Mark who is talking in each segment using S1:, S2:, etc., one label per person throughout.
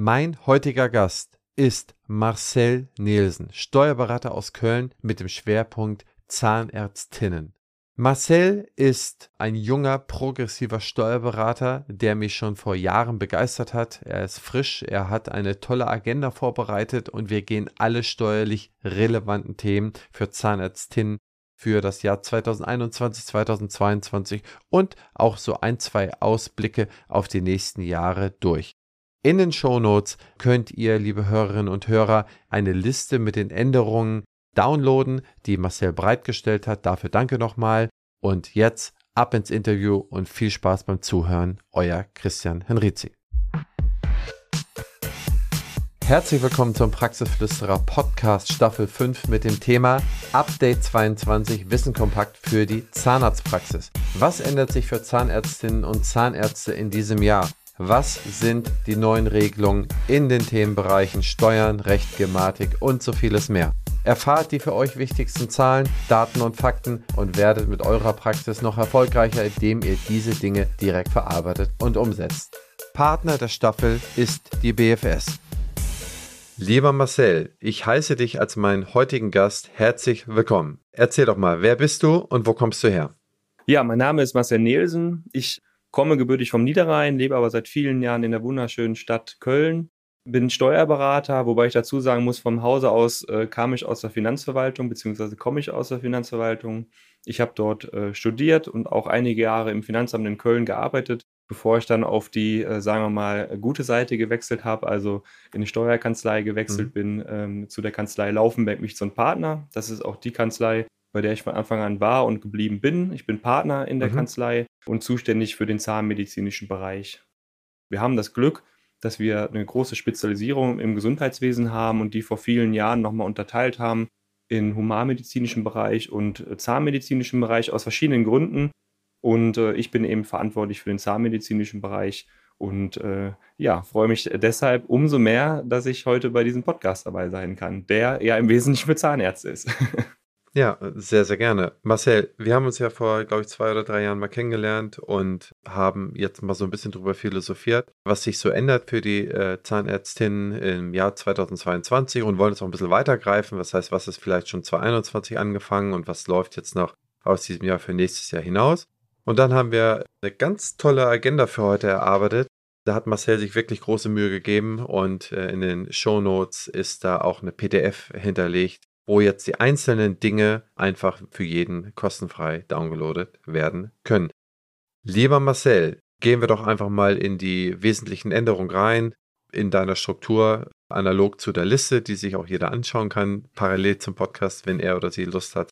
S1: Mein heutiger Gast ist Marcel Nielsen, Steuerberater aus Köln mit dem Schwerpunkt Zahnärztinnen. Marcel ist ein junger, progressiver Steuerberater, der mich schon vor Jahren begeistert hat. Er ist frisch, er hat eine tolle Agenda vorbereitet und wir gehen alle steuerlich relevanten Themen für Zahnärztinnen für das Jahr 2021, 2022 und auch so ein, zwei Ausblicke auf die nächsten Jahre durch. In den Shownotes könnt ihr, liebe Hörerinnen und Hörer, eine Liste mit den Änderungen downloaden, die Marcel bereitgestellt hat. Dafür danke nochmal. Und jetzt ab ins Interview und viel Spaß beim Zuhören. Euer Christian Henrizi. Herzlich willkommen zum Praxisflüsterer Podcast Staffel 5 mit dem Thema Update 22 Wissen kompakt für die Zahnarztpraxis. Was ändert sich für Zahnärztinnen und Zahnärzte in diesem Jahr? Was sind die neuen Regelungen in den Themenbereichen Steuern, Recht, Gematik und so vieles mehr? Erfahrt die für euch wichtigsten Zahlen, Daten und Fakten und werdet mit eurer Praxis noch erfolgreicher, indem ihr diese Dinge direkt verarbeitet und umsetzt. Partner der Staffel ist die BFS. Lieber Marcel, ich heiße dich als meinen heutigen Gast herzlich willkommen. Erzähl doch mal, wer bist du und wo kommst du her?
S2: Ja, mein Name ist Marcel Nielsen. Ich komme gebürtig vom Niederrhein, lebe aber seit vielen Jahren in der wunderschönen Stadt Köln bin Steuerberater, wobei ich dazu sagen muss, vom Hause aus äh, kam ich aus der Finanzverwaltung, beziehungsweise komme ich aus der Finanzverwaltung. Ich habe dort äh, studiert und auch einige Jahre im Finanzamt in Köln gearbeitet, bevor ich dann auf die, äh, sagen wir mal, gute Seite gewechselt habe, also in die Steuerkanzlei gewechselt mhm. bin, ähm, zu der Kanzlei Laufenberg mich zum Partner. Das ist auch die Kanzlei, bei der ich von Anfang an war und geblieben bin. Ich bin Partner in der mhm. Kanzlei und zuständig für den zahnmedizinischen Bereich. Wir haben das Glück, dass wir eine große Spezialisierung im Gesundheitswesen haben und die vor vielen Jahren nochmal unterteilt haben in humanmedizinischen Bereich und äh, zahnmedizinischen Bereich aus verschiedenen Gründen. Und äh, ich bin eben verantwortlich für den zahnmedizinischen Bereich und äh, ja, freue mich deshalb umso mehr, dass ich heute bei diesem Podcast dabei sein kann, der ja im Wesentlichen für Zahnärzte ist.
S1: Ja, sehr, sehr gerne. Marcel, wir haben uns ja vor, glaube ich, zwei oder drei Jahren mal kennengelernt und haben jetzt mal so ein bisschen drüber philosophiert, was sich so ändert für die äh, Zahnärztinnen im Jahr 2022 und wollen es auch ein bisschen weitergreifen. Was heißt, was ist vielleicht schon 2021 angefangen und was läuft jetzt noch aus diesem Jahr für nächstes Jahr hinaus? Und dann haben wir eine ganz tolle Agenda für heute erarbeitet. Da hat Marcel sich wirklich große Mühe gegeben und äh, in den Show Notes ist da auch eine PDF hinterlegt, wo jetzt die einzelnen Dinge einfach für jeden kostenfrei downgeloadet werden können. Lieber Marcel, gehen wir doch einfach mal in die wesentlichen Änderungen rein, in deiner Struktur, analog zu der Liste, die sich auch jeder anschauen kann, parallel zum Podcast, wenn er oder sie Lust hat.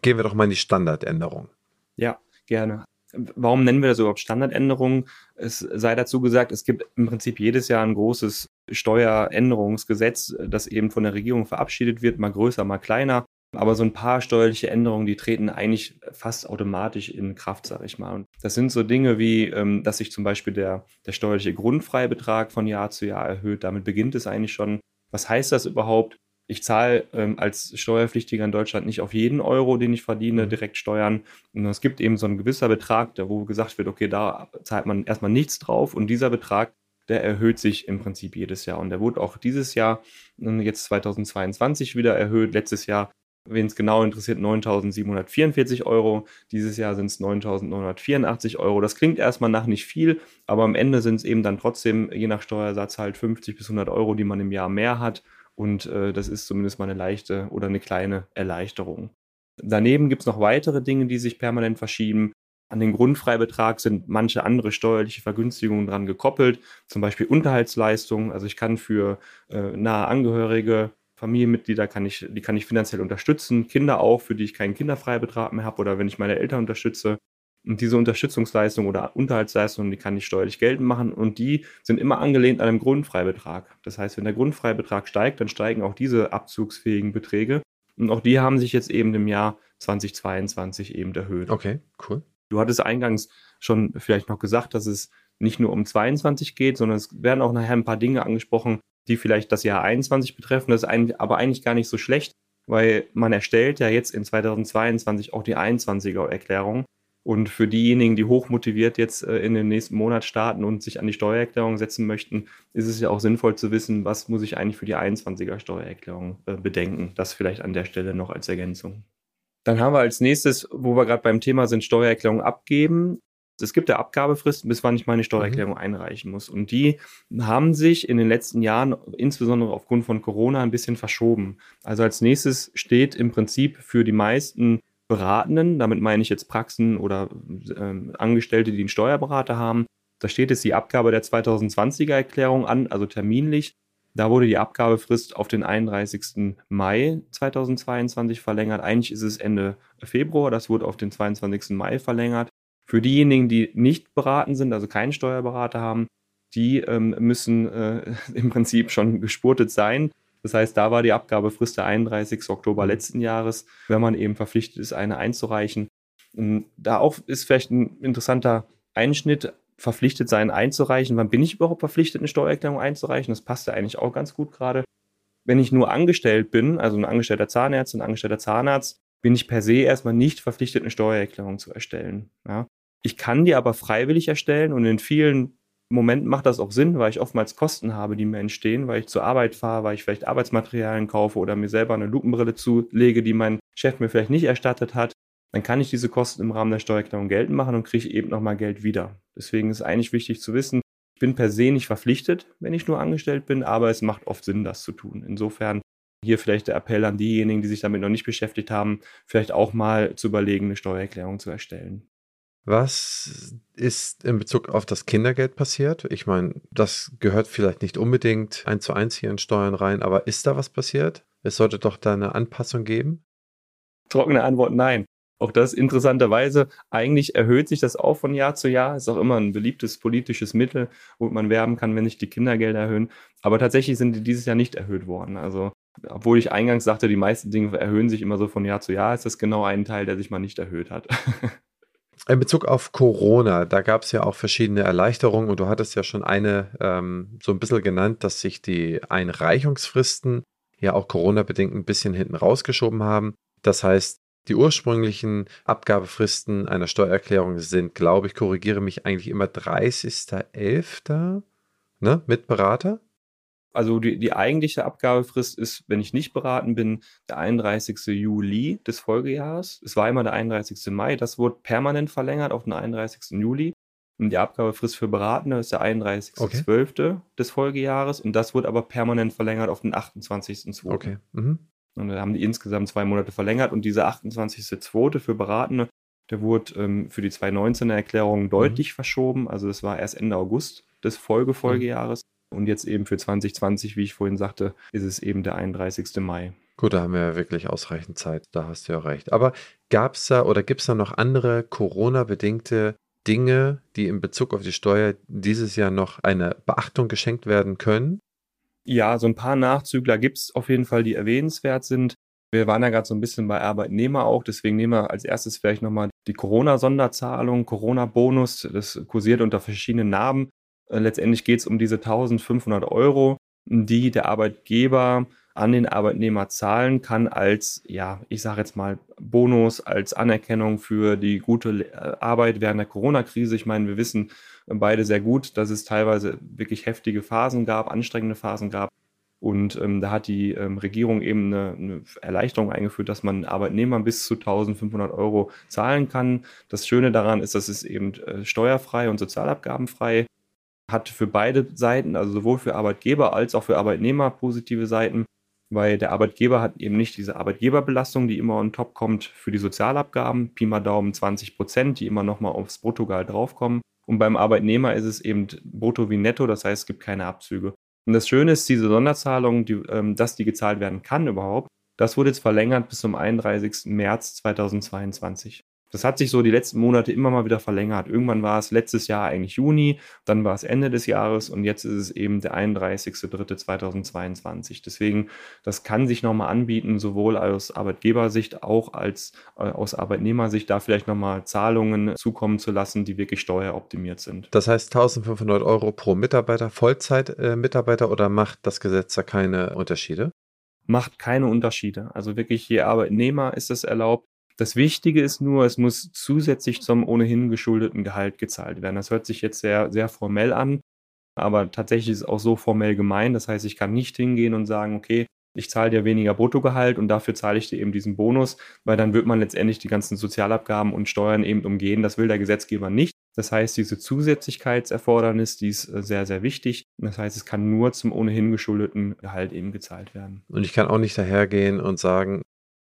S1: Gehen wir doch mal in die Standardänderung.
S2: Ja, gerne. Warum nennen wir das überhaupt Standardänderungen? Es sei dazu gesagt, es gibt im Prinzip jedes Jahr ein großes Steueränderungsgesetz, das eben von der Regierung verabschiedet wird, mal größer, mal kleiner. Aber so ein paar steuerliche Änderungen, die treten eigentlich fast automatisch in Kraft, sage ich mal. Und das sind so Dinge wie, ähm, dass sich zum Beispiel der, der steuerliche Grundfreibetrag von Jahr zu Jahr erhöht. Damit beginnt es eigentlich schon. Was heißt das überhaupt? Ich zahle ähm, als Steuerpflichtiger in Deutschland nicht auf jeden Euro, den ich verdiene, mhm. direkt Steuern. Und es gibt eben so ein gewisser Betrag, wo gesagt wird, okay, da zahlt man erstmal nichts drauf. Und dieser Betrag der erhöht sich im Prinzip jedes Jahr. Und der wurde auch dieses Jahr, jetzt 2022 wieder erhöht. Letztes Jahr, wen es genau interessiert, 9.744 Euro. Dieses Jahr sind es 9.984 Euro. Das klingt erstmal nach nicht viel, aber am Ende sind es eben dann trotzdem, je nach Steuersatz, halt 50 bis 100 Euro, die man im Jahr mehr hat. Und äh, das ist zumindest mal eine leichte oder eine kleine Erleichterung. Daneben gibt es noch weitere Dinge, die sich permanent verschieben. An den Grundfreibetrag sind manche andere steuerliche Vergünstigungen dran gekoppelt, zum Beispiel Unterhaltsleistungen. Also ich kann für äh, nahe Angehörige, Familienmitglieder kann ich, die kann ich finanziell unterstützen, Kinder auch, für die ich keinen Kinderfreibetrag mehr habe oder wenn ich meine Eltern unterstütze. Und diese Unterstützungsleistung oder Unterhaltsleistungen, die kann ich steuerlich geltend machen und die sind immer angelehnt an einem Grundfreibetrag. Das heißt, wenn der Grundfreibetrag steigt, dann steigen auch diese abzugsfähigen Beträge. Und auch die haben sich jetzt eben im Jahr 2022 eben erhöht.
S1: Okay, cool.
S2: Du hattest eingangs schon vielleicht noch gesagt, dass es nicht nur um 22 geht, sondern es werden auch nachher ein paar Dinge angesprochen, die vielleicht das Jahr 21 betreffen. Das ist aber eigentlich gar nicht so schlecht, weil man erstellt ja jetzt in 2022 auch die 21er Erklärung. Und für diejenigen, die hochmotiviert jetzt äh, in den nächsten Monat starten und sich an die Steuererklärung setzen möchten, ist es ja auch sinnvoll zu wissen, was muss ich eigentlich für die 21er Steuererklärung äh, bedenken. Das vielleicht an der Stelle noch als Ergänzung. Dann haben wir als nächstes, wo wir gerade beim Thema sind, Steuererklärung abgeben. Es gibt ja Abgabefristen, bis wann ich meine Steuererklärung mhm. einreichen muss. Und die haben sich in den letzten Jahren, insbesondere aufgrund von Corona, ein bisschen verschoben. Also als nächstes steht im Prinzip für die meisten Beratenden, damit meine ich jetzt Praxen oder äh, Angestellte, die einen Steuerberater haben, da steht jetzt die Abgabe der 2020er Erklärung an, also terminlich. Da wurde die Abgabefrist auf den 31. Mai 2022 verlängert. Eigentlich ist es Ende Februar, das wurde auf den 22. Mai verlängert. Für diejenigen, die nicht beraten sind, also keinen Steuerberater haben, die ähm, müssen äh, im Prinzip schon gespurtet sein. Das heißt, da war die Abgabefrist der 31. Oktober letzten Jahres, wenn man eben verpflichtet ist, eine einzureichen. Und da auch ist vielleicht ein interessanter Einschnitt, verpflichtet sein einzureichen. Wann bin ich überhaupt verpflichtet, eine Steuererklärung einzureichen? Das passt ja eigentlich auch ganz gut gerade. Wenn ich nur angestellt bin, also ein angestellter Zahnarzt, ein angestellter Zahnarzt, bin ich per se erstmal nicht verpflichtet, eine Steuererklärung zu erstellen. Ja. Ich kann die aber freiwillig erstellen und in vielen Moment macht das auch Sinn, weil ich oftmals Kosten habe, die mir entstehen, weil ich zur Arbeit fahre, weil ich vielleicht Arbeitsmaterialien kaufe oder mir selber eine Lupenbrille zulege, die mein Chef mir vielleicht nicht erstattet hat. Dann kann ich diese Kosten im Rahmen der Steuererklärung geltend machen und kriege eben nochmal Geld wieder. Deswegen ist eigentlich wichtig zu wissen, ich bin per se nicht verpflichtet, wenn ich nur angestellt bin, aber es macht oft Sinn, das zu tun. Insofern hier vielleicht der Appell an diejenigen, die sich damit noch nicht beschäftigt haben, vielleicht auch mal zu überlegen, eine Steuererklärung zu erstellen.
S1: Was ist in Bezug auf das Kindergeld passiert? Ich meine, das gehört vielleicht nicht unbedingt eins zu eins hier in Steuern rein, aber ist da was passiert? Es sollte doch da eine Anpassung geben?
S2: Trockene Antwort, nein. Auch das interessanterweise, eigentlich erhöht sich das auch von Jahr zu Jahr. Ist auch immer ein beliebtes politisches Mittel, wo man werben kann, wenn sich die Kindergelder erhöhen. Aber tatsächlich sind die dieses Jahr nicht erhöht worden. Also, obwohl ich eingangs sagte, die meisten Dinge erhöhen sich immer so von Jahr zu Jahr, ist das genau ein Teil, der sich mal nicht erhöht hat.
S1: In Bezug auf Corona, da gab es ja auch verschiedene Erleichterungen und du hattest ja schon eine ähm, so ein bisschen genannt, dass sich die Einreichungsfristen ja auch Corona-bedingt ein bisschen hinten rausgeschoben haben. Das heißt, die ursprünglichen Abgabefristen einer Steuererklärung sind, glaube ich, korrigiere mich eigentlich immer 30.11. Ne, mit Berater?
S2: Also die, die eigentliche Abgabefrist ist, wenn ich nicht beraten bin, der 31. Juli des Folgejahres. Es war immer der 31. Mai. Das wurde permanent verlängert auf den 31. Juli. Und die Abgabefrist für Beratende ist der 31.12. Okay. des Folgejahres. Und das wurde aber permanent verlängert auf den 28.02.
S1: Okay. Mhm.
S2: Und da haben die insgesamt zwei Monate verlängert. Und dieser 28.02. für Beratende, der wurde ähm, für die 2019er Erklärung deutlich mhm. verschoben. Also das war erst Ende August des Folgefolgejahres. Und jetzt eben für 2020, wie ich vorhin sagte, ist es eben der 31. Mai.
S1: Gut, da haben wir ja wirklich ausreichend Zeit, da hast du ja recht. Aber gab es da oder gibt es da noch andere Corona-bedingte Dinge, die in Bezug auf die Steuer dieses Jahr noch eine Beachtung geschenkt werden können?
S2: Ja, so ein paar Nachzügler gibt es auf jeden Fall, die erwähnenswert sind. Wir waren ja gerade so ein bisschen bei Arbeitnehmer auch, deswegen nehmen wir als erstes vielleicht nochmal die Corona-Sonderzahlung, Corona-Bonus. Das kursiert unter verschiedenen Namen. Äh, letztendlich geht es um diese 1500 Euro, die der Arbeitgeber an den Arbeitnehmer zahlen kann als, ja, ich sage jetzt mal, Bonus, als Anerkennung für die gute äh, Arbeit während der Corona-Krise. Ich meine, wir wissen beide sehr gut, dass es teilweise wirklich heftige Phasen gab, anstrengende Phasen gab. Und ähm, da hat die ähm, Regierung eben eine, eine, Erleichterung eingeführt, dass man Arbeitnehmern bis zu 1500 Euro zahlen kann. Das Schöne daran ist, dass es eben äh, steuerfrei und sozialabgabenfrei hat für beide Seiten, also sowohl für Arbeitgeber als auch für Arbeitnehmer positive Seiten, weil der Arbeitgeber hat eben nicht diese Arbeitgeberbelastung, die immer on top kommt für die Sozialabgaben, Pi mal Daumen 20 Prozent, die immer nochmal aufs Bruttogehalt draufkommen. Und beim Arbeitnehmer ist es eben brutto wie netto, das heißt, es gibt keine Abzüge. Und das Schöne ist, diese Sonderzahlung, die, ähm, dass die gezahlt werden kann überhaupt, das wurde jetzt verlängert bis zum 31. März 2022. Das hat sich so die letzten Monate immer mal wieder verlängert. Irgendwann war es letztes Jahr eigentlich Juni, dann war es Ende des Jahres und jetzt ist es eben der 31.03.2022. Deswegen, das kann sich nochmal anbieten, sowohl aus Arbeitgebersicht, auch als äh, aus Arbeitnehmersicht, da vielleicht nochmal Zahlungen zukommen zu lassen, die wirklich steueroptimiert sind.
S1: Das heißt 1500 Euro pro Mitarbeiter, Vollzeitmitarbeiter äh, oder macht das Gesetz da keine Unterschiede?
S2: Macht keine Unterschiede. Also wirklich je Arbeitnehmer ist es erlaubt, Das Wichtige ist nur, es muss zusätzlich zum ohnehin geschuldeten Gehalt gezahlt werden. Das hört sich jetzt sehr, sehr formell an, aber tatsächlich ist es auch so formell gemeint. Das heißt, ich kann nicht hingehen und sagen, okay, ich zahle dir weniger Bruttogehalt und dafür zahle ich dir eben diesen Bonus, weil dann wird man letztendlich die ganzen Sozialabgaben und Steuern eben umgehen. Das will der Gesetzgeber nicht. Das heißt, diese Zusätzlichkeitserfordernis, die ist äh, sehr, sehr wichtig. Das heißt, es kann nur zum ohnehin geschuldeten Gehalt eben gezahlt werden.
S1: Und ich kann auch nicht dahergehen und sagen,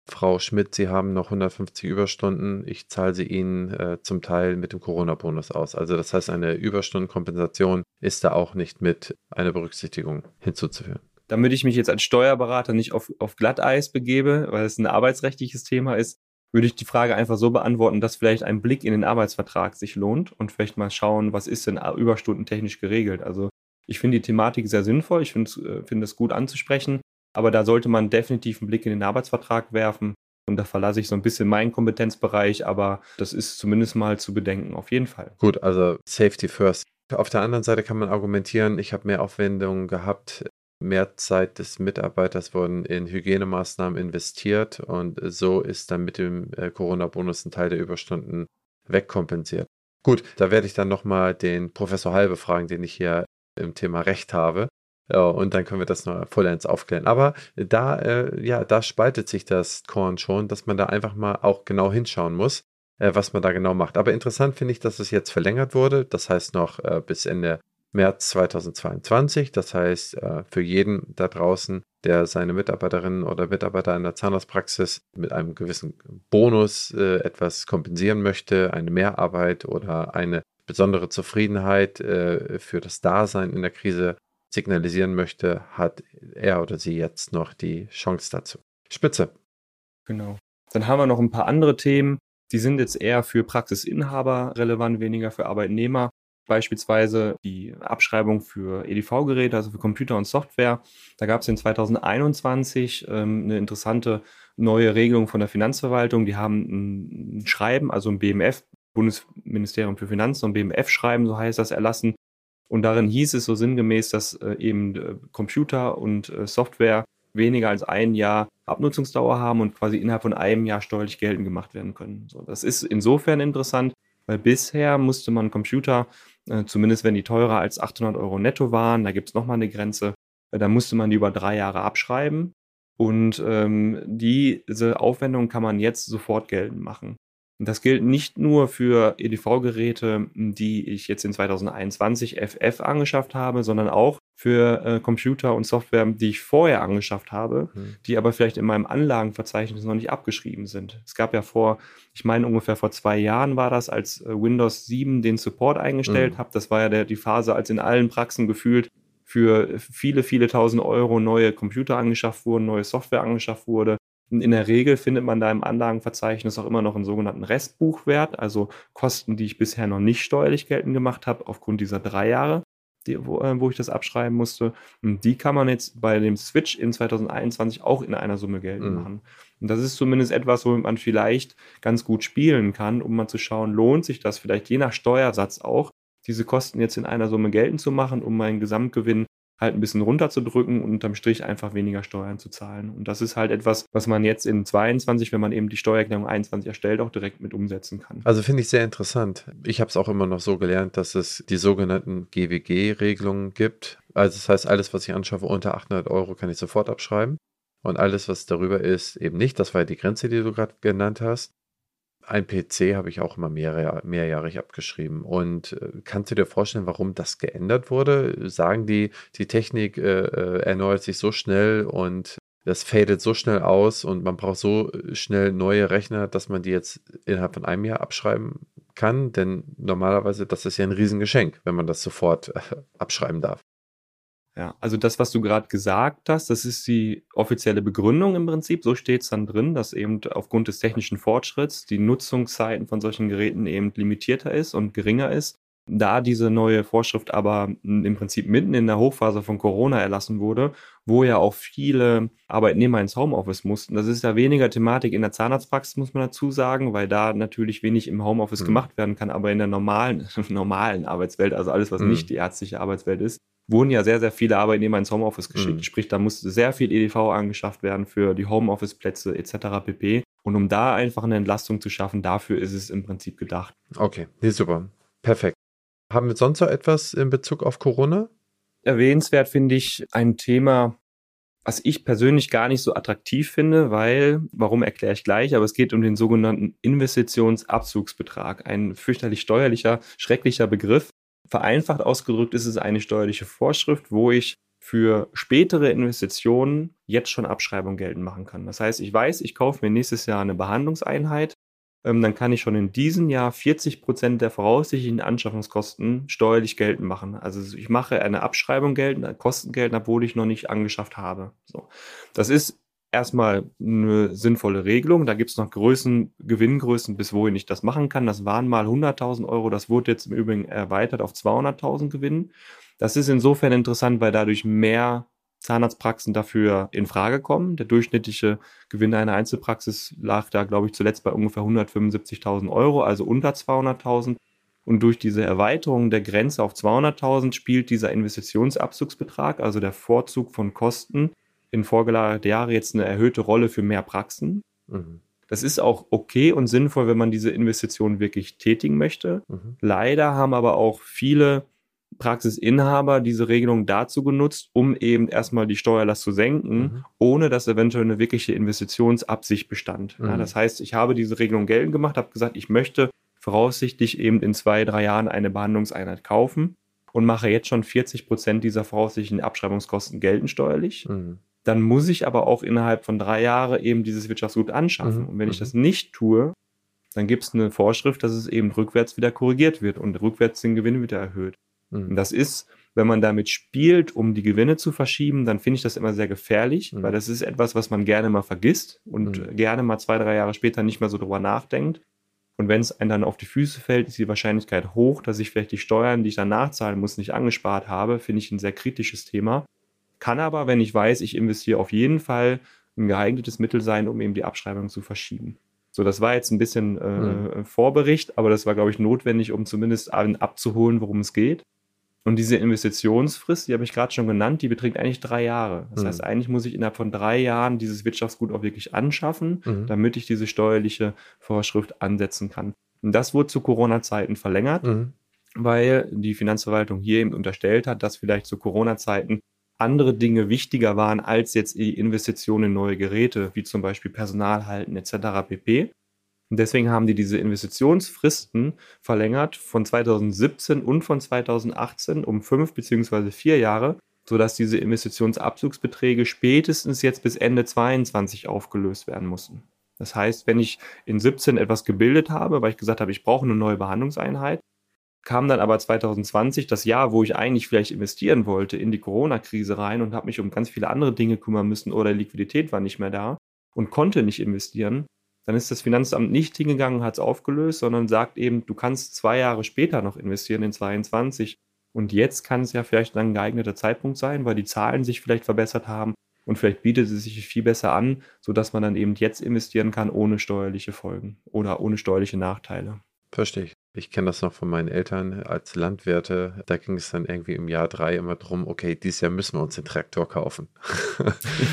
S1: Frau Schmidt, Sie haben noch 150 Überstunden. Ich zahle sie Ihnen äh, zum Teil mit dem Corona-Bonus aus. Also das heißt, eine Überstundenkompensation ist da auch nicht mit einer Berücksichtigung hinzuzuführen
S2: damit ich mich jetzt als Steuerberater nicht auf, auf Glatteis begebe, weil es ein arbeitsrechtliches Thema ist, würde ich die Frage einfach so beantworten, dass vielleicht ein Blick in den Arbeitsvertrag sich lohnt und vielleicht mal schauen, was ist denn überstundentechnisch geregelt. Also ich finde die Thematik sehr sinnvoll, ich finde äh, find es gut anzusprechen, aber da sollte man definitiv einen Blick in den Arbeitsvertrag werfen. Und da verlasse ich so ein bisschen meinen Kompetenzbereich, aber das ist zumindest mal zu bedenken, auf jeden Fall.
S1: Gut, also Safety First. Auf der anderen Seite kann man argumentieren, ich habe mehr Aufwendungen gehabt mehr Zeit des Mitarbeiters wurden in Hygienemaßnahmen investiert und so ist dann mit dem äh, Corona-Bonus ein Teil der Überstunden wegkompensiert. Gut, da werde ich dann nochmal den Professor Halbe fragen, den ich hier im Thema Recht habe. Ja, und dann können wir das noch vollends aufklären. Aber da, äh, ja, da spaltet sich das Korn schon, dass man da einfach mal auch genau hinschauen muss, äh, was man da genau macht. Aber interessant finde ich, dass es jetzt verlängert wurde. Das heißt noch äh, bis Ende März 2022. Das heißt, äh, für jeden da draußen, der seine Mitarbeiterinnen oder Mitarbeiter in der Zahnarztpraxis mit einem gewissen Bonus äh, etwas kompensieren möchte, eine Mehrarbeit oder eine besondere Zufriedenheit äh, für das Dasein in der Krise signalisieren möchte, hat er oder sie jetzt noch die Chance dazu. Spitze.
S2: Genau. Dann haben wir noch ein paar andere Themen. Die sind jetzt eher für Praxisinhaber relevant, weniger für Arbeitnehmer beispielsweise die Abschreibung für EDV-Geräte, also für Computer und Software. Da gab es in 2021 ähm, eine interessante neue Regelung von der Finanzverwaltung. Die haben ein Schreiben, also ein BMF, Bundesministerium für Finanzen und BMF-Schreiben, so heißt das, erlassen. Und darin hieß es so sinngemäß, dass äh, eben äh, Computer und äh, Software weniger als ein Jahr Abnutzungsdauer haben und quasi innerhalb von einem Jahr steuerlich geltend gemacht werden können. So, das ist insofern interessant, weil bisher musste man Computer zumindest wenn die teurer als 800 Euro netto waren, da gibt es nochmal eine Grenze, da musste man die über drei Jahre abschreiben. Und ähm, diese Aufwendung kann man jetzt sofort geltend machen. Das gilt nicht nur für EDV-Geräte, die ich jetzt in 2021 FF angeschafft habe, sondern auch für äh, Computer und Software, die ich vorher angeschafft habe, mhm. die aber vielleicht in meinem Anlagenverzeichnis noch nicht abgeschrieben sind. Es gab ja vor, ich meine ungefähr vor zwei Jahren war das, als äh, Windows 7 den Support eingestellt mhm. habe. Das war ja der, die Phase, als in allen Praxen gefühlt für viele, viele tausend Euro neue Computer angeschafft wurden, neue Software angeschafft wurde. In der Regel findet man da im Anlagenverzeichnis auch immer noch einen sogenannten Restbuchwert, also Kosten, die ich bisher noch nicht steuerlich geltend gemacht habe, aufgrund dieser drei Jahre die, wo, äh, wo, ich das abschreiben musste. Und die kann man jetzt bei dem Switch in 2021 auch in einer Summe geltend mhm. machen. Und das ist zumindest etwas, womit man vielleicht ganz gut spielen kann, um mal zu schauen, lohnt sich das vielleicht je nach Steuersatz auch, diese Kosten jetzt in einer Summe geltend zu machen, um meinen Gesamtgewinn halt ein bisschen runterzudrücken und unterm Strich einfach weniger Steuern zu zahlen. Und das ist halt etwas, was man jetzt in 22, wenn man eben die Steuererklärung 21 erstellt, auch direkt mit umsetzen kann.
S1: Also finde ich sehr interessant. Ich habe es auch immer noch so gelernt, dass es die sogenannten GWG-Regelungen gibt. Also das heißt, alles, was ich anschaffe unter 800 Euro, kann ich sofort abschreiben. Und alles, was darüber ist, eben nicht. Das war ja die Grenze, die du gerade genannt hast ein PC habe ich auch immer mehr, mehrjährig abgeschrieben. Und äh, kannst du dir vorstellen, warum das geändert wurde? Sagen die, die Technik äh, äh, erneuert sich so schnell und das fadet so schnell aus und man braucht so schnell neue Rechner, dass man die jetzt innerhalb von einem Jahr abschreiben kann? Denn normalerweise, das ist ja ein Riesengeschenk, wenn man das sofort äh, abschreiben darf.
S2: Ja, also das, was du gerade gesagt hast, das ist die offizielle Begründung im Prinzip. So steht es dann drin, dass eben aufgrund des technischen Fortschritts die Nutzungszeiten von solchen Geräten eben limitierter ist und geringer ist. Da diese neue Vorschrift aber im Prinzip mitten in der Hochphase von Corona erlassen wurde, wo ja auch viele Arbeitnehmer ins Homeoffice mussten. Das ist ja weniger Thematik in der Zahnarztpraxis, muss man dazu sagen, weil da natürlich wenig im Homeoffice mhm. gemacht werden kann, aber in der normalen, normalen Arbeitswelt, also alles, was mhm. nicht die ärztliche Arbeitswelt ist, wurden ja sehr, sehr viele Arbeitnehmer ins Homeoffice geschickt. Mhm. Sprich, da musste sehr viel EDV angeschafft werden für die Homeoffice-Plätze etc. pp. Und um da einfach eine Entlastung zu schaffen, dafür ist es im Prinzip gedacht.
S1: Okay, nee, super. Perfekt. Haben wir sonst noch etwas in Bezug auf Corona?
S2: Erwähnenswert finde ich ein Thema, was ich persönlich gar nicht so attraktiv finde, weil, warum erkläre ich gleich, aber es geht um den sogenannten Investitionsabzugsbetrag. Ein fürchterlich steuerlicher, schrecklicher Begriff. Vereinfacht ausgedrückt ist es eine steuerliche Vorschrift, wo ich für spätere Investitionen jetzt schon Abschreibung geltend machen kann. Das heißt, ich weiß, ich kaufe mir nächstes Jahr eine Behandlungseinheit, ähm, dann kann ich schon in diesem Jahr 40 Prozent der voraussichtlichen Anschaffungskosten steuerlich geltend machen. Also ich mache eine Abschreibung geltend, Kosten geltend, obwohl ich noch nicht angeschafft habe. So. Das ist erstmal eine sinnvolle Regelung. Da gibt es noch Größen, Gewinngrößen, bis wohin ich das machen kann. Das waren mal 100.000 Euro. Das wurde jetzt im Übrigen erweitert auf 200.000 Gewinn. Das ist insofern interessant, weil dadurch mehr Zahnarztpraxen dafür in Frage kommen. Der durchschnittliche Gewinn einer Einzelpraxis lag da, glaube ich, zuletzt bei ungefähr 175.000 Euro, also unter 200.000. Und durch diese Erweiterung der Grenze auf 200.000 spielt dieser Investitionsabzugsbetrag, also der Vorzug von Kosten, in vorgelagerten Jahren jetzt eine erhöhte Rolle für mehr Praxen. Mhm. Das ist auch okay und sinnvoll, wenn man diese Investition wirklich tätigen möchte. Mhm. Leider haben aber auch viele Praxisinhaber diese Regelung dazu genutzt, um eben erstmal die Steuerlast zu senken, mhm. ohne dass eventuell eine wirkliche Investitionsabsicht bestand. Mhm. Ja, das heißt, ich habe diese Regelung geltend gemacht, habe gesagt, ich möchte voraussichtlich eben in zwei, drei Jahren eine Behandlungseinheit kaufen und mache jetzt schon 40 Prozent dieser voraussichtlichen Abschreibungskosten geltend steuerlich. Mhm. Dann muss ich aber auch innerhalb von drei Jahren eben dieses Wirtschaftsgut anschaffen. Mhm. Und wenn ich mhm. das nicht tue, dann gibt es eine Vorschrift, dass es eben rückwärts wieder korrigiert wird und rückwärts den Gewinn wieder erhöht. Mhm. Das ist, wenn man damit spielt, um die Gewinne zu verschieben, dann finde ich das immer sehr gefährlich, mhm. weil das ist etwas, was man gerne mal vergisst und mhm. gerne mal zwei, drei Jahre später nicht mehr so drüber nachdenkt. Und wenn es einem dann auf die Füße fällt, ist die Wahrscheinlichkeit hoch, dass ich vielleicht die Steuern, die ich dann nachzahlen muss, nicht angespart habe. Finde ich ein sehr kritisches Thema. Kann aber, wenn ich weiß, ich investiere auf jeden Fall, ein geeignetes Mittel sein, um eben die Abschreibung zu verschieben. So, das war jetzt ein bisschen äh, mhm. Vorbericht, aber das war, glaube ich, notwendig, um zumindest abzuholen, worum es geht. Und diese Investitionsfrist, die habe ich gerade schon genannt, die beträgt eigentlich drei Jahre. Das mhm. heißt, eigentlich muss ich innerhalb von drei Jahren dieses Wirtschaftsgut auch wirklich anschaffen, mhm. damit ich diese steuerliche Vorschrift ansetzen kann. Und das wurde zu Corona-Zeiten verlängert, mhm. weil die Finanzverwaltung hier eben unterstellt hat, dass vielleicht zu Corona-Zeiten andere Dinge wichtiger waren als jetzt die Investitionen in neue Geräte, wie zum Beispiel Personal halten etc. pp. Und deswegen haben die diese Investitionsfristen verlängert von 2017 und von 2018 um fünf beziehungsweise vier Jahre, sodass diese Investitionsabzugsbeträge spätestens jetzt bis Ende 22 aufgelöst werden mussten. Das heißt, wenn ich in 17 etwas gebildet habe, weil ich gesagt habe, ich brauche eine neue Behandlungseinheit, kam dann aber 2020 das Jahr, wo ich eigentlich vielleicht investieren wollte, in die Corona-Krise rein und habe mich um ganz viele andere Dinge kümmern müssen oder Liquidität war nicht mehr da und konnte nicht investieren, dann ist das Finanzamt nicht hingegangen, hat es aufgelöst, sondern sagt eben, du kannst zwei Jahre später noch investieren in 22. Und jetzt kann es ja vielleicht ein geeigneter Zeitpunkt sein, weil die Zahlen sich vielleicht verbessert haben und vielleicht bietet es sich viel besser an, sodass man dann eben jetzt investieren kann ohne steuerliche Folgen oder ohne steuerliche Nachteile.
S1: Verstehe ich. Ich kenne das noch von meinen Eltern als Landwirte. Da ging es dann irgendwie im Jahr drei immer drum, okay, dieses Jahr müssen wir uns den Traktor kaufen.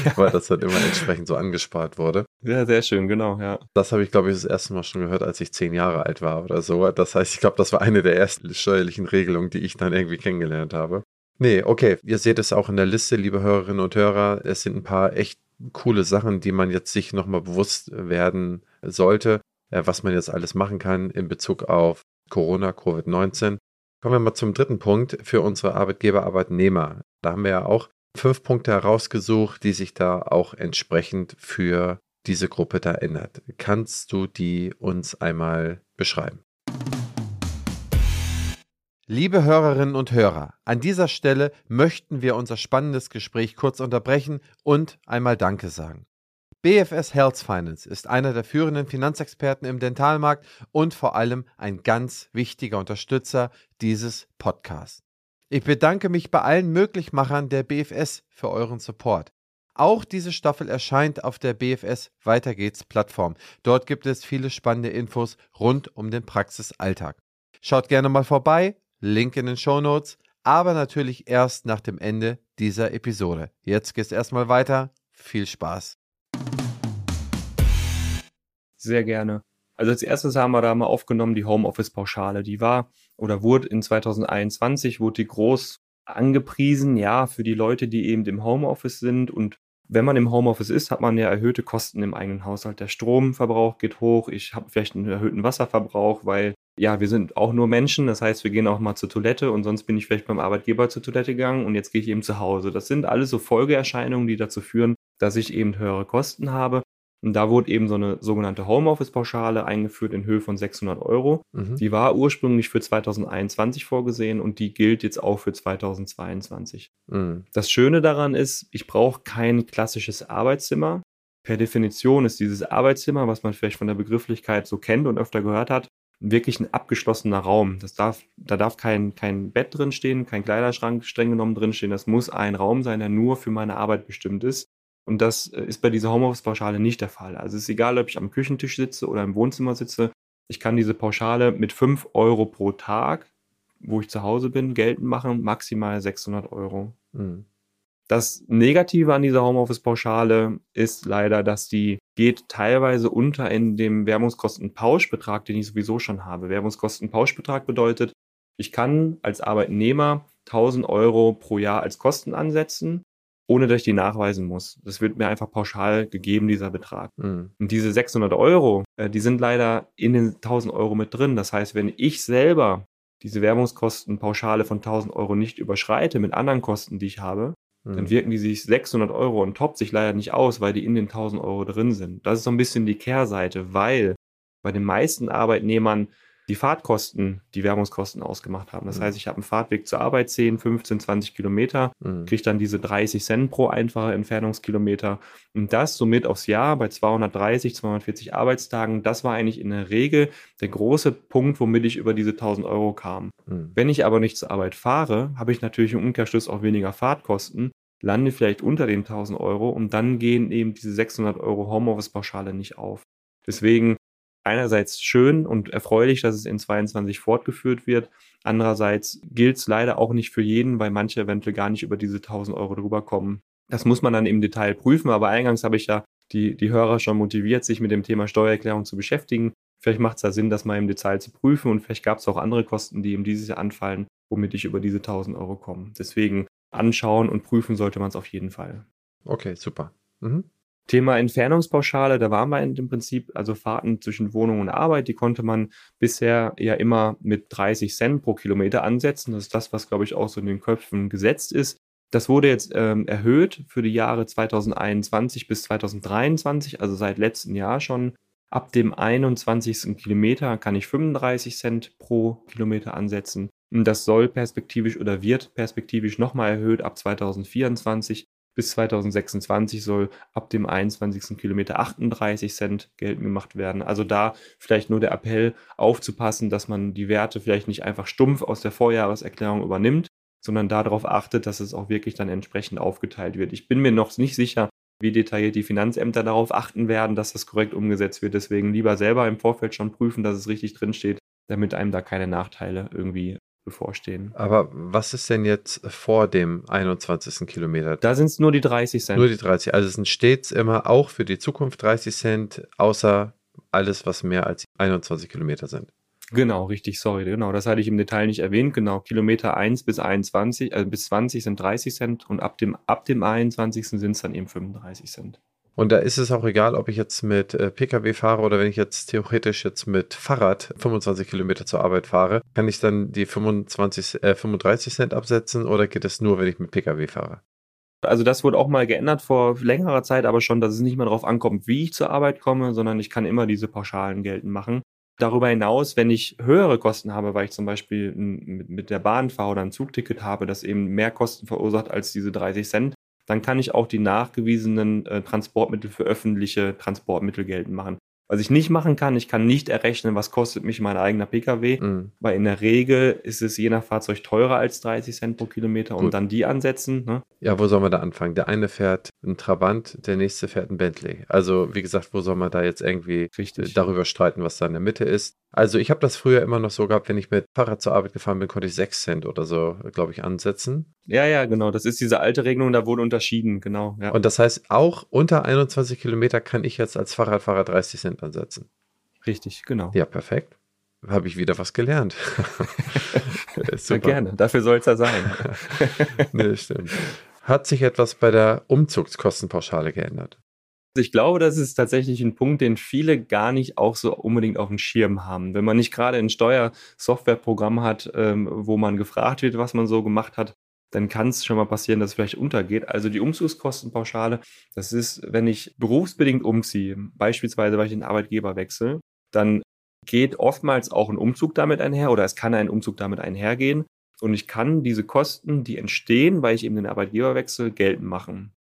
S1: ja. Weil das dann immer entsprechend so angespart wurde.
S2: Ja, sehr schön, genau, ja.
S1: Das habe ich, glaube ich, das erste Mal schon gehört, als ich zehn Jahre alt war oder so. Das heißt, ich glaube, das war eine der ersten steuerlichen Regelungen, die ich dann irgendwie kennengelernt habe. Nee, okay. Ihr seht es auch in der Liste, liebe Hörerinnen und Hörer. Es sind ein paar echt coole Sachen, die man jetzt sich nochmal bewusst werden sollte, äh, was man jetzt alles machen kann in Bezug auf Corona, Covid-19. Kommen wir mal zum dritten Punkt für unsere Arbeitgeber, Arbeitnehmer. Da haben wir ja auch fünf Punkte herausgesucht, die sich da auch entsprechend für diese Gruppe da ändert. Kannst du die uns einmal beschreiben? Liebe Hörerinnen und Hörer, an dieser Stelle möchten wir unser spannendes Gespräch kurz unterbrechen und einmal Danke sagen. BFS Health Finance ist einer der führenden Finanzexperten im Dentalmarkt und vor allem ein ganz wichtiger Unterstützer dieses Podcasts. Ich bedanke mich bei allen Möglichmachern der BFS für euren Support. Auch diese Staffel erscheint auf der BFS Weiter geht's Plattform. Dort gibt es viele spannende Infos rund um den Praxisalltag. Schaut gerne mal vorbei, Link in den Show Notes, aber natürlich erst nach dem Ende dieser Episode. Jetzt geht's erstmal weiter. Viel Spaß.
S2: Sehr gerne. Also als erstes haben wir da mal aufgenommen die Homeoffice-Pauschale. Die war oder wurde in 2021, wurde die groß angepriesen, ja, für die Leute, die eben im Homeoffice sind. Und wenn man im Homeoffice ist, hat man ja erhöhte Kosten im eigenen Haushalt. Der Stromverbrauch geht hoch, ich habe vielleicht einen erhöhten Wasserverbrauch, weil ja, wir sind auch nur Menschen, das heißt, wir gehen auch mal zur Toilette und sonst bin ich vielleicht beim Arbeitgeber zur Toilette gegangen und jetzt gehe ich eben zu Hause. Das sind alles so Folgeerscheinungen, die dazu führen, dass ich eben höhere Kosten habe. Und da wurde eben so eine sogenannte Homeoffice-Pauschale eingeführt in Höhe von 600 Euro. Mhm. Die war ursprünglich für 2021 vorgesehen und die gilt jetzt auch für 2022. Mhm. Das Schöne daran ist, ich brauche kein klassisches Arbeitszimmer. Per Definition ist dieses Arbeitszimmer, was man vielleicht von der Begrifflichkeit so kennt und öfter gehört hat, wirklich ein abgeschlossener Raum. Das darf, da darf kein, kein Bett drin stehen, kein Kleiderschrank streng genommen drin stehen. Das muss ein Raum sein, der nur für meine Arbeit bestimmt ist. Und das äh, ist bei dieser Homeoffice-Pauschale nicht der Fall. Also es ist egal, ob ich am Küchentisch sitze oder im Wohnzimmer sitze. Ich kann diese Pauschale mit 5 Euro pro Tag, wo ich zu Hause bin, geltend machen, maximal 600 Euro. Mhm. Das Negative an dieser Homeoffice-Pauschale ist leider, dass die geht teilweise unter in dem Werbungskostenpauschbetrag, den ich sowieso schon habe. Werbungskostenpauschbetrag bedeutet, ich kann als Arbeitnehmer 1000 Euro pro Jahr als Kosten ansetzen ohne dass ich die nachweisen muss. Das wird mir einfach pauschal gegeben, dieser Betrag. Mhm. Und diese 600 Euro, äh, die sind leider in den 1000 Euro mit drin. Das heißt, wenn ich selber diese Werbungskostenpauschale von 1000 Euro nicht überschreite mit anderen Kosten, die ich habe, mhm. dann wirken die sich 600 Euro und top sich leider nicht aus, weil die in den 1000 Euro drin sind. Das ist so ein bisschen die Kehrseite, weil bei den meisten Arbeitnehmern die Fahrtkosten, die Werbungskosten ausgemacht haben. Das mhm. heißt, ich habe einen Fahrtweg zur Arbeit 10, 15, 20 Kilometer, mhm. kriege dann diese 30 Cent pro einfache Entfernungskilometer und das somit aufs Jahr bei 230, 240 Arbeitstagen. Das war eigentlich in der Regel der große Punkt, womit ich über diese 1000 Euro kam. Mhm. Wenn ich aber nicht zur Arbeit fahre, habe ich natürlich im Umkehrschluss auch weniger Fahrtkosten lande vielleicht unter den 1000 Euro und dann gehen eben diese 600 Euro Homeoffice-Pauschale nicht auf. Deswegen einerseits schön und erfreulich, dass es in 22 fortgeführt wird. Andererseits gilt es leider auch nicht für jeden, weil manche eventuell gar nicht über diese 1000 Euro drüber kommen. Das muss man dann im Detail prüfen, aber eingangs habe ich ja die, die Hörer schon motiviert, sich mit dem Thema Steuererklärung zu beschäftigen. Vielleicht macht es da Sinn, das mal im Detail zu prüfen und vielleicht gab es auch andere Kosten, die ihm dieses Jahr anfallen, womit ich über diese 1000 Euro komme. Deswegen anschauen und prüfen sollte man es auf jeden Fall.
S1: Okay, super. Mhm.
S2: Thema Entfernungspauschale, da waren wir im Prinzip, also Fahrten zwischen Wohnung und Arbeit, die konnte man bisher ja immer mit 30 Cent pro Kilometer ansetzen. Das ist das, was, glaube ich, auch so in den Köpfen gesetzt ist. Das wurde jetzt ähm, erhöht für die Jahre 2021 bis 2023, also seit letztem Jahr schon. Ab dem 21. Kilometer kann ich 35 Cent pro Kilometer ansetzen. Das soll perspektivisch oder wird perspektivisch nochmal erhöht ab 2024 bis 2026 soll ab dem 21. Kilometer 38 Cent geltend gemacht werden. Also da vielleicht nur der Appell aufzupassen, dass man die Werte vielleicht nicht einfach stumpf aus der Vorjahreserklärung übernimmt, sondern darauf achtet, dass es auch wirklich dann entsprechend aufgeteilt wird. Ich bin mir noch nicht sicher, wie detailliert die Finanzämter darauf achten werden, dass das korrekt umgesetzt wird. Deswegen lieber selber im Vorfeld schon prüfen, dass es richtig drinsteht, damit einem da keine Nachteile irgendwie bevorstehen.
S1: Aber was ist denn jetzt vor dem 21. Kilometer?
S2: Da sind es nur die 30 Cent.
S1: Nur die 30. Also es sind stets immer auch für die Zukunft 30 Cent, außer alles, was mehr als 21 Kilometer sind.
S2: Genau, richtig, sorry, genau, das hatte ich im Detail nicht erwähnt. Genau, Kilometer 1 bis 21, also bis 20 sind 30 Cent und ab dem, ab dem 21. sind es dann eben 35 Cent.
S1: Und da ist es auch egal, ob ich jetzt mit äh, Pkw fahre oder wenn ich jetzt theoretisch jetzt mit Fahrrad 25 Kilometer zur Arbeit fahre, kann ich dann die 25, äh, 35 Cent absetzen oder geht es nur, wenn ich mit Pkw fahre?
S2: Also das wurde auch mal geändert vor längerer Zeit, aber schon, dass es nicht mehr darauf ankommt, wie ich zur Arbeit komme, sondern ich kann immer diese Pauschalen geltend machen. Darüber hinaus, wenn ich höhere Kosten habe, weil ich zum Beispiel mit der Bahn fahre oder ein Zugticket habe, das eben mehr Kosten verursacht als diese 30 Cent, dann kann ich auch die nachgewiesenen äh, Transportmittel für öffentliche Transportmittel geltend machen. Was ich nicht machen kann, ich kann nicht errechnen, was kostet mich mein eigener Pkw, mhm. weil in der Regel ist es je nach Fahrzeug teurer als 30 Cent pro Kilometer und dann die ansetzen. Ne?
S1: Ja, wo soll man da anfangen? Der eine fährt einen Trabant, der nächste fährt einen Bentley. Also wie gesagt, wo soll man da jetzt irgendwie Richtig. darüber streiten, was da in der Mitte ist? Also ich habe das früher immer noch so gehabt, wenn ich mit Fahrrad zur Arbeit gefahren bin, konnte ich 6 Cent oder so, glaube ich, ansetzen.
S2: Ja, ja, genau. Das ist diese alte Regelung, da wurde unterschieden, genau. Ja.
S1: Und das heißt, auch unter 21 Kilometer kann ich jetzt als Fahrradfahrer 30 Cent ansetzen.
S2: Richtig, genau.
S1: Ja, perfekt. Habe ich wieder was gelernt.
S2: Super. gerne, dafür soll es ja sein.
S1: nee, stimmt. Hat sich etwas bei der Umzugskostenpauschale geändert?
S2: Ich glaube, das ist tatsächlich ein Punkt, den viele gar nicht auch so unbedingt auf dem Schirm haben. Wenn man nicht gerade ein Steuersoftwareprogramm hat, ähm, wo man gefragt wird, was man so gemacht hat, dann kann es schon mal passieren, dass es vielleicht untergeht. Also die Umzugskostenpauschale, das ist, wenn ich berufsbedingt umziehe, beispielsweise weil ich den Arbeitgeber wechsle, dann geht oftmals auch ein Umzug damit einher oder es kann ein Umzug damit einhergehen. Und ich kann diese Kosten, die entstehen, weil ich eben den Arbeitgeber wechsle, geltend machen.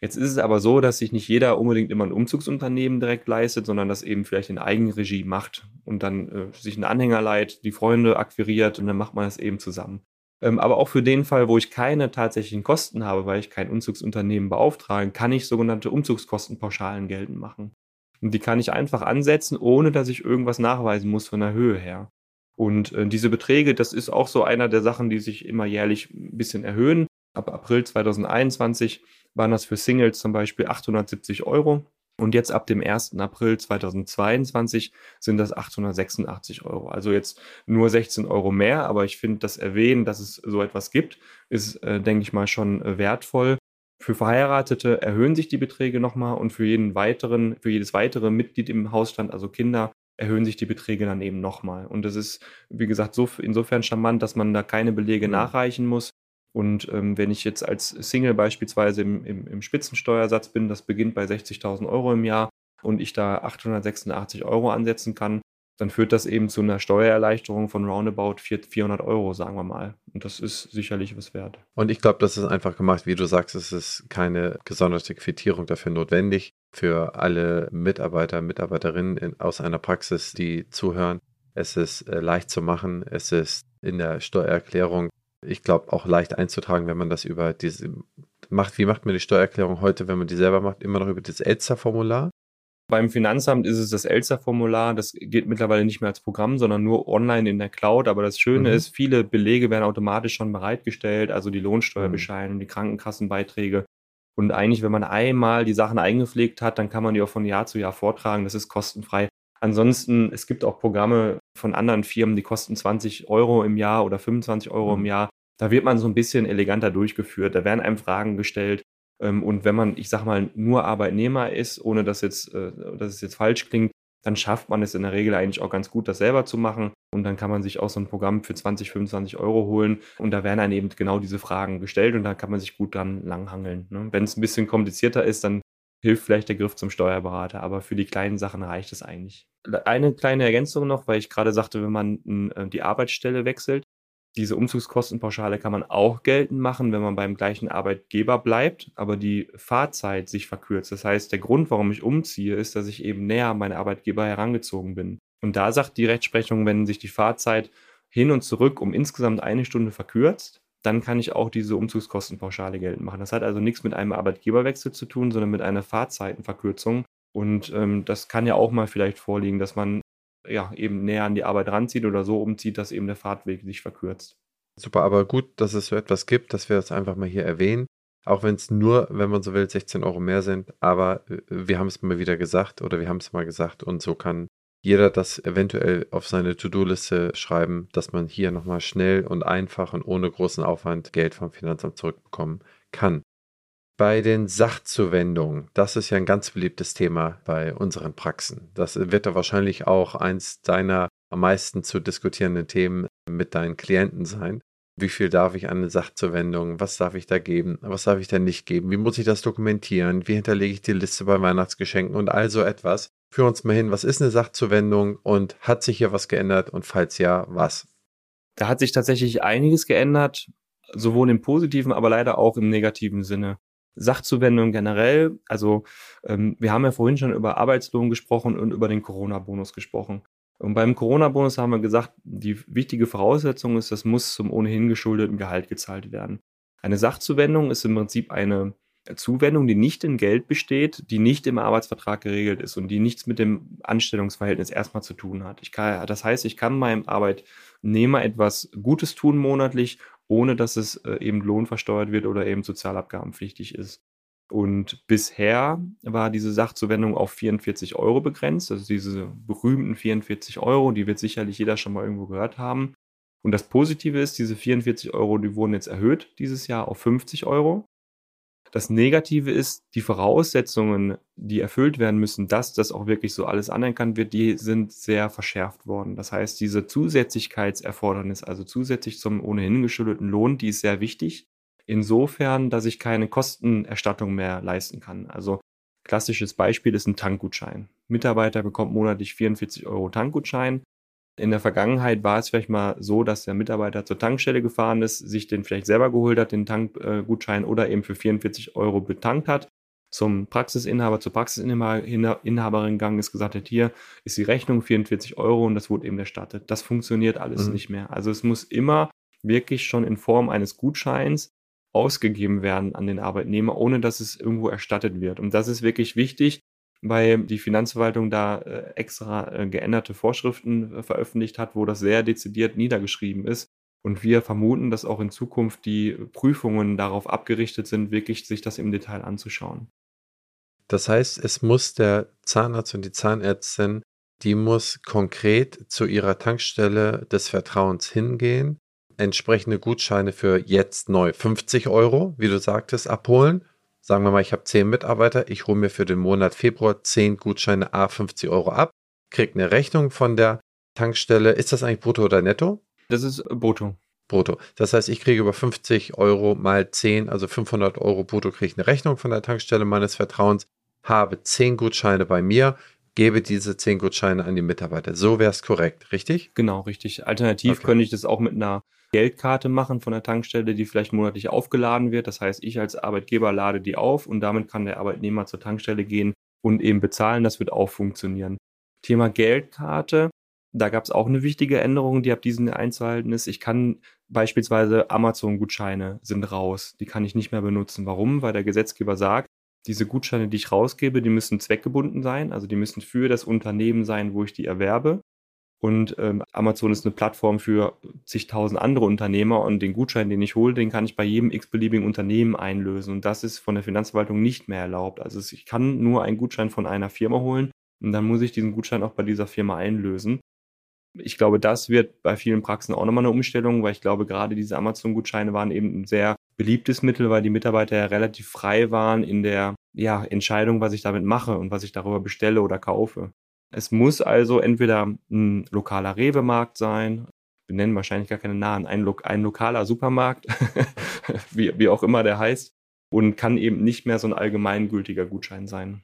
S2: Jetzt ist es aber so, dass sich nicht jeder unbedingt immer ein Umzugsunternehmen direkt leistet, sondern das eben vielleicht in Eigenregie macht und dann äh, sich einen Anhänger leiht, die Freunde akquiriert und dann macht man das eben zusammen. Ähm, aber auch für den Fall, wo ich keine tatsächlichen Kosten habe, weil ich kein Umzugsunternehmen beauftrage, kann ich sogenannte Umzugskostenpauschalen geltend machen. Und die kann ich einfach ansetzen, ohne dass ich irgendwas nachweisen muss von der Höhe her. Und äh, diese Beträge, das ist auch so einer der Sachen, die sich immer jährlich ein bisschen erhöhen. Ab April 2021 waren das für Singles zum Beispiel 870 Euro. Und jetzt ab dem 1. April 2022 sind das 886 Euro. Also jetzt nur 16 Euro mehr, aber ich finde, das Erwähnen, dass es so etwas gibt, ist, äh, denke ich mal, schon äh, wertvoll. Für Verheiratete erhöhen sich die Beträge nochmal und für jeden weiteren, für jedes weitere Mitglied im Hausstand, also Kinder, erhöhen sich die Beträge dann eben nochmal. Und das ist, wie gesagt, so insofern charmant, dass man da keine Belege mhm. nachreichen muss, und ähm, wenn ich jetzt als Single beispielsweise im, im, im Spitzensteuersatz bin, das beginnt bei 60.000 Euro im Jahr und ich da 886 Euro ansetzen kann, dann führt das eben zu einer Steuererleichterung von roundabout 400 Euro, sagen wir mal. Und das ist sicherlich was wert.
S1: Und ich glaube, das ist einfach gemacht, wie du sagst, es ist keine gesonderte Quittierung dafür notwendig. Für alle Mitarbeiter, Mitarbeiterinnen in, aus einer Praxis, die zuhören. Es ist äh, leicht zu machen. Es ist in der Steuererklärung ich glaube, auch leicht einzutragen, wenn man das über diese macht. Wie macht man die Steuererklärung heute, wenn man die selber macht? Immer noch über das Elster-Formular?
S2: Beim Finanzamt ist es das Elster-Formular. Das geht mittlerweile nicht mehr als Programm, sondern nur online in der Cloud. Aber das Schöne mhm. ist, viele Belege werden automatisch schon bereitgestellt, also die Lohnsteuerbescheinigung, mhm. die Krankenkassenbeiträge. Und eigentlich, wenn man einmal die Sachen eingepflegt hat, dann kann man die auch von Jahr zu Jahr vortragen. Das ist kostenfrei. Ansonsten, es gibt auch Programme von anderen Firmen, die kosten 20 Euro im Jahr oder 25 Euro mhm. im Jahr. Da wird man so ein bisschen eleganter durchgeführt. Da werden einem Fragen gestellt. Ähm, und wenn man, ich sag mal, nur Arbeitnehmer ist, ohne dass jetzt, äh, dass es jetzt falsch klingt, dann schafft man es in der Regel eigentlich auch ganz gut, das selber zu machen. Und dann kann man sich auch so ein Programm für 20, 25 Euro holen. Und da werden dann eben genau diese Fragen gestellt und da kann man sich gut dran langhangeln. Ne? Wenn es ein bisschen komplizierter ist, dann hilft vielleicht der Griff zum Steuerberater, aber für die kleinen Sachen reicht es eigentlich. Eine kleine Ergänzung noch, weil ich gerade sagte, wenn man äh, die Arbeitsstelle wechselt, diese Umzugskostenpauschale kann man auch geltend machen, wenn man beim gleichen Arbeitgeber bleibt, aber die Fahrzeit sich verkürzt. Das heißt, der Grund, warum ich umziehe, ist, dass ich eben näher an meine Arbeitgeber herangezogen bin. Und da sagt die Rechtsprechung, wenn sich die Fahrzeit hin und zurück um insgesamt eine Stunde verkürzt, dann kann ich auch diese Umzugskostenpauschale geltend machen. Das hat also nichts mit einem Arbeitgeberwechsel zu tun, sondern mit einer Fahrzeitenverkürzung. Und ähm, das kann ja auch mal vielleicht vorliegen, dass man ja eben näher an die Arbeit ranzieht oder so umzieht, dass eben der Fahrtweg sich verkürzt.
S1: Super, aber gut, dass es so etwas gibt, dass wir das einfach mal hier erwähnen. Auch wenn es nur, wenn man so will, 16 Euro mehr sind. Aber äh, wir haben es mal wieder gesagt oder wir haben es mal gesagt und so kann jeder das eventuell auf seine To-Do-Liste schreiben, dass man hier nochmal schnell und einfach und ohne großen Aufwand Geld vom Finanzamt zurückbekommen kann. Bei den Sachzuwendungen, das ist ja ein ganz beliebtes Thema bei unseren Praxen. Das wird da wahrscheinlich auch eins deiner am meisten zu diskutierenden Themen mit deinen Klienten sein. Wie viel darf ich an eine Sachzuwendung? Was darf ich da geben? Was darf ich da nicht geben? Wie muss ich das dokumentieren? Wie hinterlege ich die Liste bei Weihnachtsgeschenken und all so etwas? Führ uns mal hin, was ist eine Sachzuwendung und hat sich hier was geändert und falls ja, was?
S2: Da hat sich tatsächlich einiges geändert, sowohl im positiven, aber leider auch im negativen Sinne. Sachzuwendung generell, also ähm, wir haben ja vorhin schon über Arbeitslohn gesprochen und über den Corona-Bonus gesprochen. Und beim Corona-Bonus haben wir gesagt, die wichtige Voraussetzung ist, das muss zum ohnehin geschuldeten Gehalt gezahlt werden. Eine Sachzuwendung ist im Prinzip eine Zuwendung, die nicht in Geld besteht, die nicht im Arbeitsvertrag geregelt ist und die nichts mit dem Anstellungsverhältnis erstmal zu tun hat. Kann, das heißt, ich kann meinem Arbeitnehmer etwas Gutes tun monatlich, ohne dass es äh, eben lohnversteuert wird oder eben sozialabgabenpflichtig ist. Und bisher war diese Sachzuwendung auf 44 Euro begrenzt, also diese berühmten 44 Euro, die wird sicherlich jeder schon mal irgendwo gehört haben. Und das Positive ist, diese 44 Euro, die wurden jetzt erhöht dieses Jahr auf 50 Euro. Das Negative ist, die Voraussetzungen, die erfüllt werden müssen, dass das auch wirklich so alles anerkannt wird, die sind sehr verschärft worden. Das heißt, diese Zusätzlichkeitserfordernis, also zusätzlich zum ohnehin geschuldeten Lohn, die ist sehr wichtig. Insofern, dass ich keine Kostenerstattung mehr leisten kann. Also klassisches Beispiel ist ein Tankgutschein. Mitarbeiter bekommt monatlich 44 Euro Tankgutschein. In der Vergangenheit war es vielleicht mal so, dass der Mitarbeiter zur Tankstelle gefahren ist, sich den vielleicht selber geholt hat, den Tankgutschein, oder eben für 44 Euro betankt hat, zum Praxisinhaber, zur Praxisinhaberin gegangen ist, gesagt hat, hier ist die Rechnung 44 Euro und das wurde eben erstattet. Das funktioniert alles mhm. nicht mehr. Also es muss immer wirklich schon in Form eines Gutscheins ausgegeben werden an den Arbeitnehmer, ohne dass es irgendwo erstattet wird. Und das ist wirklich wichtig, weil die Finanzverwaltung da äh, extra äh, geänderte Vorschriften äh, veröffentlicht hat, wo das sehr dezidiert niedergeschrieben ist. Und wir vermuten, dass auch in Zukunft die Prüfungen darauf abgerichtet sind, wirklich sich das im Detail anzuschauen.
S1: Das heißt, es muss der Zahnarzt und die Zahnärztin, die muss konkret zu ihrer Tankstelle des Vertrauens hingehen, entsprechende Gutscheine für jetzt neu 50 Euro, wie du sagtest, abholen Sagen wir mal, ich habe zehn Mitarbeiter, ich hole mir für den Monat Februar zehn Gutscheine A 50 Euro ab, kriege eine Rechnung von der Tankstelle. Ist das eigentlich brutto oder netto?
S2: Das ist brutto.
S1: Brutto. Das heißt, ich kriege über 50 Euro mal 10, also 500 Euro brutto, kriege ich eine Rechnung von der Tankstelle meines Vertrauens, habe 10 Gutscheine bei mir, gebe diese 10 Gutscheine an die Mitarbeiter. So wäre es korrekt, richtig?
S2: Genau, richtig. Alternativ okay. könnte ich das auch mit einer Geldkarte machen von der Tankstelle, die vielleicht monatlich aufgeladen wird. Das heißt, ich als Arbeitgeber lade die auf und damit kann der Arbeitnehmer zur Tankstelle gehen und eben bezahlen. Das wird auch funktionieren. Thema Geldkarte. Da gab es auch eine wichtige Änderung, die ab diesem einzuhalten ist. Ich kann beispielsweise Amazon-Gutscheine sind raus. Die kann ich nicht mehr benutzen. Warum? Weil der Gesetzgeber sagt, diese Gutscheine, die ich rausgebe, die müssen zweckgebunden sein. Also die müssen für das Unternehmen sein, wo ich die erwerbe. Und ähm, Amazon ist eine Plattform für zigtausend andere Unternehmer und den Gutschein, den ich hole, den kann ich bei jedem x-beliebigen Unternehmen einlösen. Und das ist von der Finanzverwaltung nicht mehr erlaubt. Also ich kann nur einen Gutschein von einer Firma holen und dann muss ich diesen Gutschein auch bei dieser Firma einlösen. Ich glaube, das wird bei vielen Praxen auch nochmal eine Umstellung, weil ich glaube, gerade diese Amazon-Gutscheine waren eben ein sehr beliebtes Mittel, weil die Mitarbeiter ja relativ frei waren in der ja, Entscheidung, was ich damit mache und was ich darüber bestelle oder kaufe. Es muss also entweder ein lokaler Rewe-Markt sein, wir nennen wahrscheinlich gar keine Namen, ein, lo ein lokaler Supermarkt, wie, wie auch immer der heißt, und kann eben nicht mehr so ein allgemeingültiger Gutschein sein.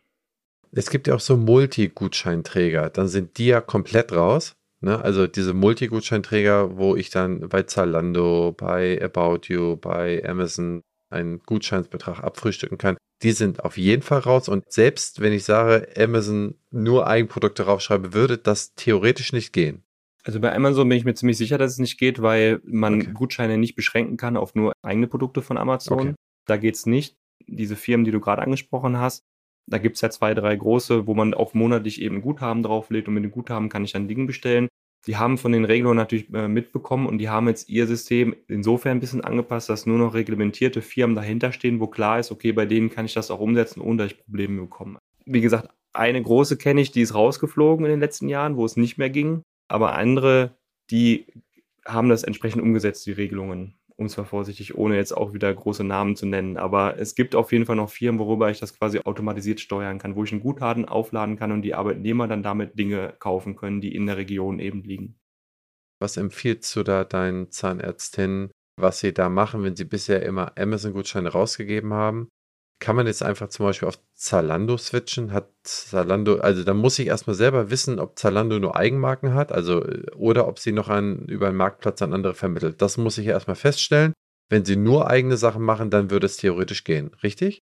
S1: Es gibt ja auch so Multi-Gutscheinträger, dann sind die ja komplett raus. Ne? Also diese Multi-Gutscheinträger, wo ich dann bei Zalando, bei About You, bei Amazon einen Gutscheinsbetrag abfrühstücken kann, die sind auf jeden Fall raus. Und selbst wenn ich sage, Amazon nur Eigenprodukte raufschreibe, würde das theoretisch nicht gehen.
S2: Also bei Amazon bin ich mir ziemlich sicher, dass es nicht geht, weil man okay. Gutscheine nicht beschränken kann auf nur eigene Produkte von Amazon. Okay. Da geht's nicht. Diese Firmen, die du gerade angesprochen hast, da gibt's ja zwei, drei große, wo man auch monatlich eben Guthaben drauflegt und mit dem Guthaben kann ich dann Dinge bestellen. Die haben von den Regelungen natürlich äh, mitbekommen und die haben jetzt ihr System insofern ein bisschen angepasst, dass nur noch reglementierte Firmen dahinter stehen, wo klar ist, okay, bei denen kann ich das auch umsetzen, ohne dass ich Probleme bekomme. Wie gesagt, eine große kenne ich, die ist rausgeflogen in den letzten Jahren, wo es nicht mehr ging, aber andere, die haben das entsprechend umgesetzt, die Regelungen um zwar vorsichtig, ohne jetzt auch wieder große Namen zu nennen. Aber es gibt auf jeden Fall noch Firmen, worüber ich das quasi automatisiert steuern kann, wo ich einen Guthaben aufladen kann und die Arbeitnehmer dann damit Dinge kaufen können, die in der Region eben liegen.
S1: Was empfiehlst du da deinen Zahnärztinnen, was sie da machen, wenn sie bisher immer Amazon-Gutscheine rausgegeben haben? Kann man jetzt einfach zum Beispiel auf Zalando switchen? Hat Zalando, also da muss ich erstmal selber wissen, ob Zalando nur Eigenmarken hat, also oder ob sie noch an, über einen Marktplatz an andere vermittelt. Das muss ich erstmal feststellen. Wenn sie nur eigene Sachen machen, dann würde es theoretisch gehen, richtig?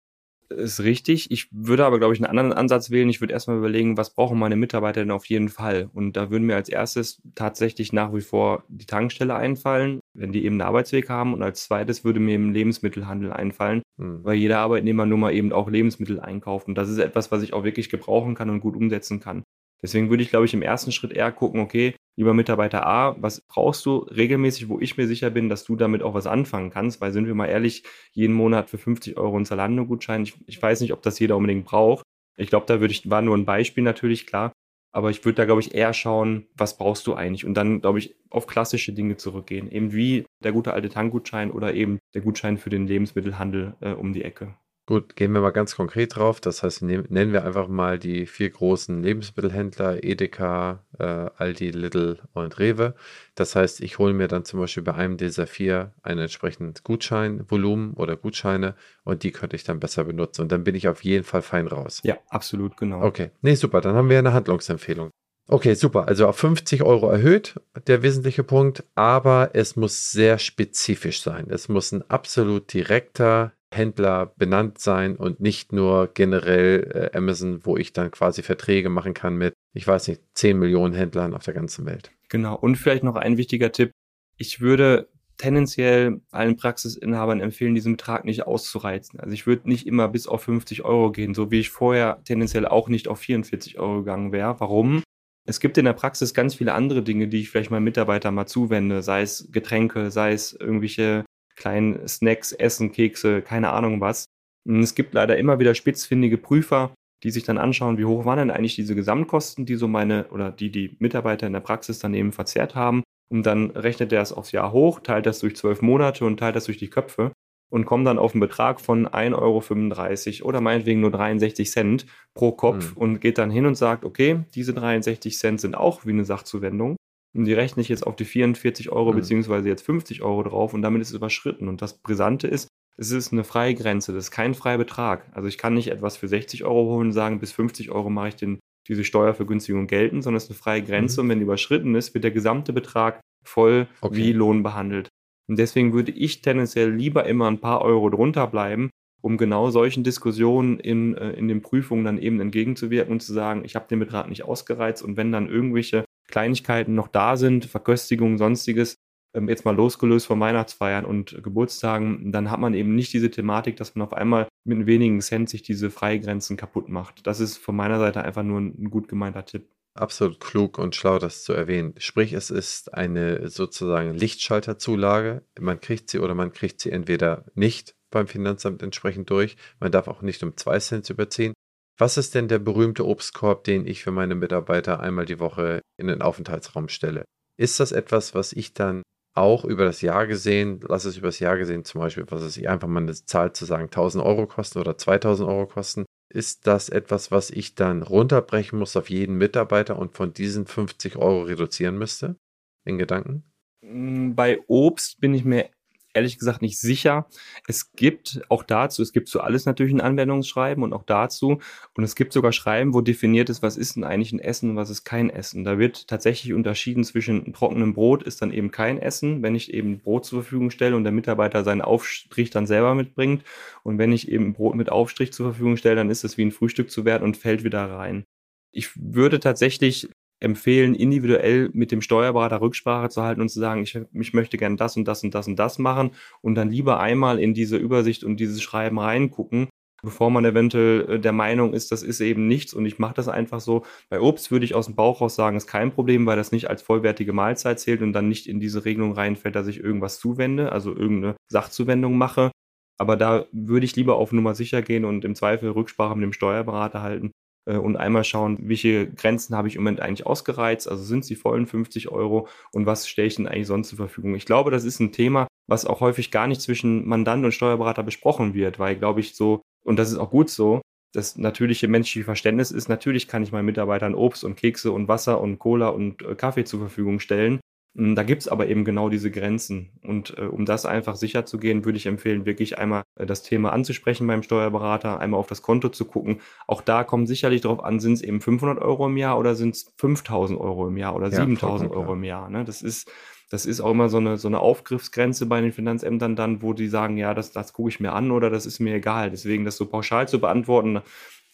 S2: Ist richtig. Ich würde aber, glaube ich, einen anderen Ansatz wählen. Ich würde erstmal überlegen, was brauchen meine Mitarbeiter denn auf jeden Fall? Und da würden mir als erstes tatsächlich nach wie vor die Tankstelle einfallen, wenn die eben einen Arbeitsweg haben. Und als zweites würde mir im Lebensmittelhandel einfallen, mhm. weil jeder Arbeitnehmer nun mal eben auch Lebensmittel einkauft. Und das ist etwas, was ich auch wirklich gebrauchen kann und gut umsetzen kann. Deswegen würde ich, glaube ich, im ersten Schritt eher gucken, okay, lieber Mitarbeiter A, was brauchst du regelmäßig, wo ich mir sicher bin, dass du damit auch was anfangen kannst, weil sind wir mal ehrlich, jeden Monat für 50 Euro ein Zalando-Gutschein, ich, ich weiß nicht, ob das jeder unbedingt braucht. Ich glaube, da würde ich, war nur ein Beispiel natürlich, klar, aber ich würde da, glaube ich, eher schauen, was brauchst du eigentlich? Und dann, glaube ich, auf klassische Dinge zurückgehen. Eben wie der gute alte Tankgutschein oder eben der Gutschein für den Lebensmittelhandel äh, um die Ecke.
S1: Gut, gehen wir mal ganz konkret drauf. Das heißt, nennen wir einfach mal die vier großen Lebensmittelhändler, Edeka, äh, Aldi, Lidl und Rewe. Das heißt, ich hole mir dann zum Beispiel bei einem dieser vier ein entsprechendes Gutscheinvolumen oder Gutscheine und die könnte ich dann besser benutzen. Und dann bin ich auf jeden Fall fein raus.
S2: Ja, absolut, genau.
S1: Okay, nee, super. Dann haben wir eine Handlungsempfehlung. Okay, super. Also auf 50 Euro erhöht, der wesentliche Punkt, aber es muss sehr spezifisch sein. Es muss ein absolut direkter Händler benannt sein und nicht nur generell äh, Amazon, wo ich dann quasi Verträge machen kann mit, ich weiß nicht, 10 Millionen Händlern auf der ganzen Welt.
S2: Genau. Und vielleicht noch ein wichtiger Tipp. Ich würde tendenziell allen Praxisinhabern empfehlen, diesen Betrag nicht auszureizen. Also ich würde nicht immer bis auf 50 Euro gehen, so wie ich vorher tendenziell auch nicht auf 44 Euro gegangen wäre. Warum? Es gibt in der Praxis ganz viele andere Dinge, die ich vielleicht meinen Mitarbeitern mal zuwende, sei es Getränke, sei es irgendwelche kleinen Snacks, Essen, Kekse, keine Ahnung was. Es gibt leider immer wieder spitzfindige Prüfer, die sich dann anschauen, wie hoch waren denn eigentlich diese Gesamtkosten, die so meine oder die die Mitarbeiter in der Praxis dann eben verzehrt haben. Und dann rechnet er es aufs Jahr hoch, teilt das durch zwölf Monate und teilt das durch die Köpfe und kommt dann auf einen Betrag von 1,35 Euro oder meinetwegen nur 63 Cent pro Kopf mhm. und geht dann hin und sagt, okay, diese 63 Cent sind auch wie eine Sachzuwendung. Und die rechne ich jetzt auf die 44 Euro mhm. beziehungsweise jetzt 50 Euro drauf und damit ist es überschritten. Und das Brisante ist, es ist eine freie Grenze, das ist kein freier Betrag. Also ich kann nicht etwas für 60 Euro holen und sagen, bis 50 Euro mache ich den, diese Steuervergünstigung gelten, sondern es ist eine freie Grenze mhm. und wenn die überschritten ist, wird der gesamte Betrag voll okay. wie Lohn behandelt. Und deswegen würde ich tendenziell lieber immer ein paar Euro drunter bleiben, um genau solchen Diskussionen in, äh, in den Prüfungen dann eben entgegenzuwirken und zu sagen, ich habe den Betrag nicht ausgereizt und wenn dann irgendwelche Kleinigkeiten noch da sind, Verköstigung, sonstiges, ähm, jetzt mal losgelöst von Weihnachtsfeiern und Geburtstagen, dann hat man eben nicht diese Thematik, dass man auf einmal mit wenigen Cent sich diese Freigrenzen kaputt macht. Das ist von meiner Seite einfach nur ein gut gemeinter Tipp.
S1: Absolut klug und schlau, das zu erwähnen. Sprich, es ist eine sozusagen Lichtschalterzulage. Man kriegt sie oder man kriegt sie entweder nicht beim Finanzamt entsprechend durch. Man darf auch nicht um zwei Cent überziehen. Was ist denn der berühmte Obstkorb, den ich für meine Mitarbeiter einmal die Woche in den Aufenthaltsraum stelle? Ist das etwas, was ich dann auch über das Jahr gesehen, lass es über das Jahr gesehen, zum Beispiel, was es einfach mal eine Zahl zu sagen, 1000 Euro kosten oder 2000 Euro kosten, ist das etwas, was ich dann runterbrechen muss auf jeden Mitarbeiter und von diesen 50 Euro reduzieren müsste? In Gedanken?
S2: Bei Obst bin ich mir ehrlich gesagt nicht sicher. Es gibt auch dazu, es gibt zu alles natürlich ein Anwendungsschreiben und auch dazu. Und es gibt sogar Schreiben, wo definiert ist, was ist denn eigentlich ein Essen und was ist kein Essen. Da wird tatsächlich unterschieden zwischen trockenem Brot ist dann eben kein Essen, wenn ich eben Brot zur Verfügung stelle und der Mitarbeiter seinen Aufstrich dann selber mitbringt. Und wenn ich eben Brot mit Aufstrich zur Verfügung stelle, dann ist es wie ein Frühstück zu werden und fällt wieder rein. Ich würde tatsächlich empfehlen, individuell mit dem Steuerberater Rücksprache zu halten und zu sagen, ich, ich möchte gerne das und das und das und das machen und dann lieber einmal in diese Übersicht und dieses Schreiben reingucken, bevor man eventuell äh, der Meinung ist, das ist eben nichts und ich mache das einfach so. Bei Obst würde ich aus dem Bauch raus sagen, ist kein Problem, weil das nicht als vollwertige Mahlzeit zählt und dann nicht in diese Regelung reinfällt, dass ich irgendwas zuwende, also irgendeine Sachzuwendung mache. Aber da würde ich lieber auf Nummer sicher gehen und im Zweifel Rücksprache mit dem Steuerberater halten, und einmal schauen, welche Grenzen habe ich im Moment eigentlich ausgereizt, also sind es die vollen 50 Euro und was stelle ich denn eigentlich sonst zur Verfügung. Ich glaube, das ist ein Thema, was auch häufig gar nicht zwischen Mandant und Steuerberater besprochen wird, weil, glaube ich, so, und das ist auch gut so, das natürliche menschliche Verständnis ist, natürlich kann ich meinen Mitarbeitern Obst und Kekse und Wasser und Cola und äh, Kaffee zur Verfügung stellen. Hm, da gibt es aber eben genau diese Grenzen. Und äh, um das einfach sicher zu gehen, würde ich empfehlen, wirklich einmal äh, das Thema anzusprechen beim Steuerberater, einmal auf das Konto zu gucken. Auch da kommt sicherlich darauf an, sind es eben 500 Euro im Jahr oder sind es 5000 Euro im Jahr oder ja, 7000 Euro im Jahr. Ne? Das ist das ist auch immer so eine, so eine Aufgriffsgrenze bei den Finanzämtern dann, wo die sagen, ja, das, das gucke ich mir an oder das ist mir egal. Deswegen das so pauschal zu beantworten,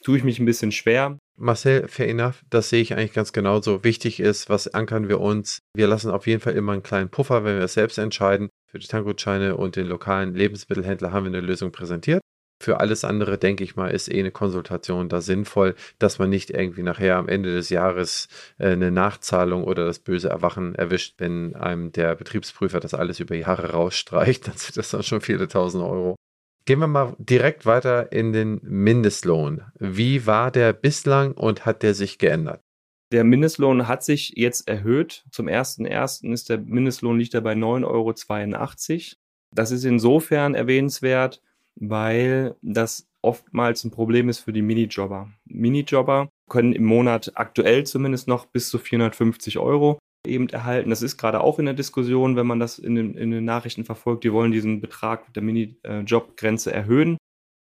S2: tue ich mich ein bisschen schwer.
S1: Marcel, fair enough, das sehe ich eigentlich ganz genauso. Wichtig ist, was ankern wir uns? Wir lassen auf jeden Fall immer einen kleinen Puffer, wenn wir es selbst entscheiden. Für die Tankgutscheine und den lokalen Lebensmittelhändler haben wir eine Lösung präsentiert. Für alles andere, denke ich mal, ist eh eine Konsultation da sinnvoll, dass man nicht irgendwie nachher am Ende des Jahres äh, eine Nachzahlung oder das böse Erwachen erwischt, wenn einem der Betriebsprüfer das alles über Jahre rausstreicht, dann sind das dann schon viele tausend Euro. Gehen wir mal direkt weiter in den Mindestlohn. Wie war der bislang und hat der sich geändert?
S2: Der Mindestlohn hat sich jetzt erhöht. Zum 1.1. ist der Mindestlohn liegt er bei 9,82 Euro. Das ist insofern erwähnenswert, weil das oftmals ein Problem ist für die Minijobber. Minijobber können im Monat aktuell zumindest noch bis zu 450 Euro eben erhalten. Das ist gerade auch in der Diskussion, wenn man das in den, in den Nachrichten verfolgt. Die wollen diesen Betrag der Minijobgrenze erhöhen.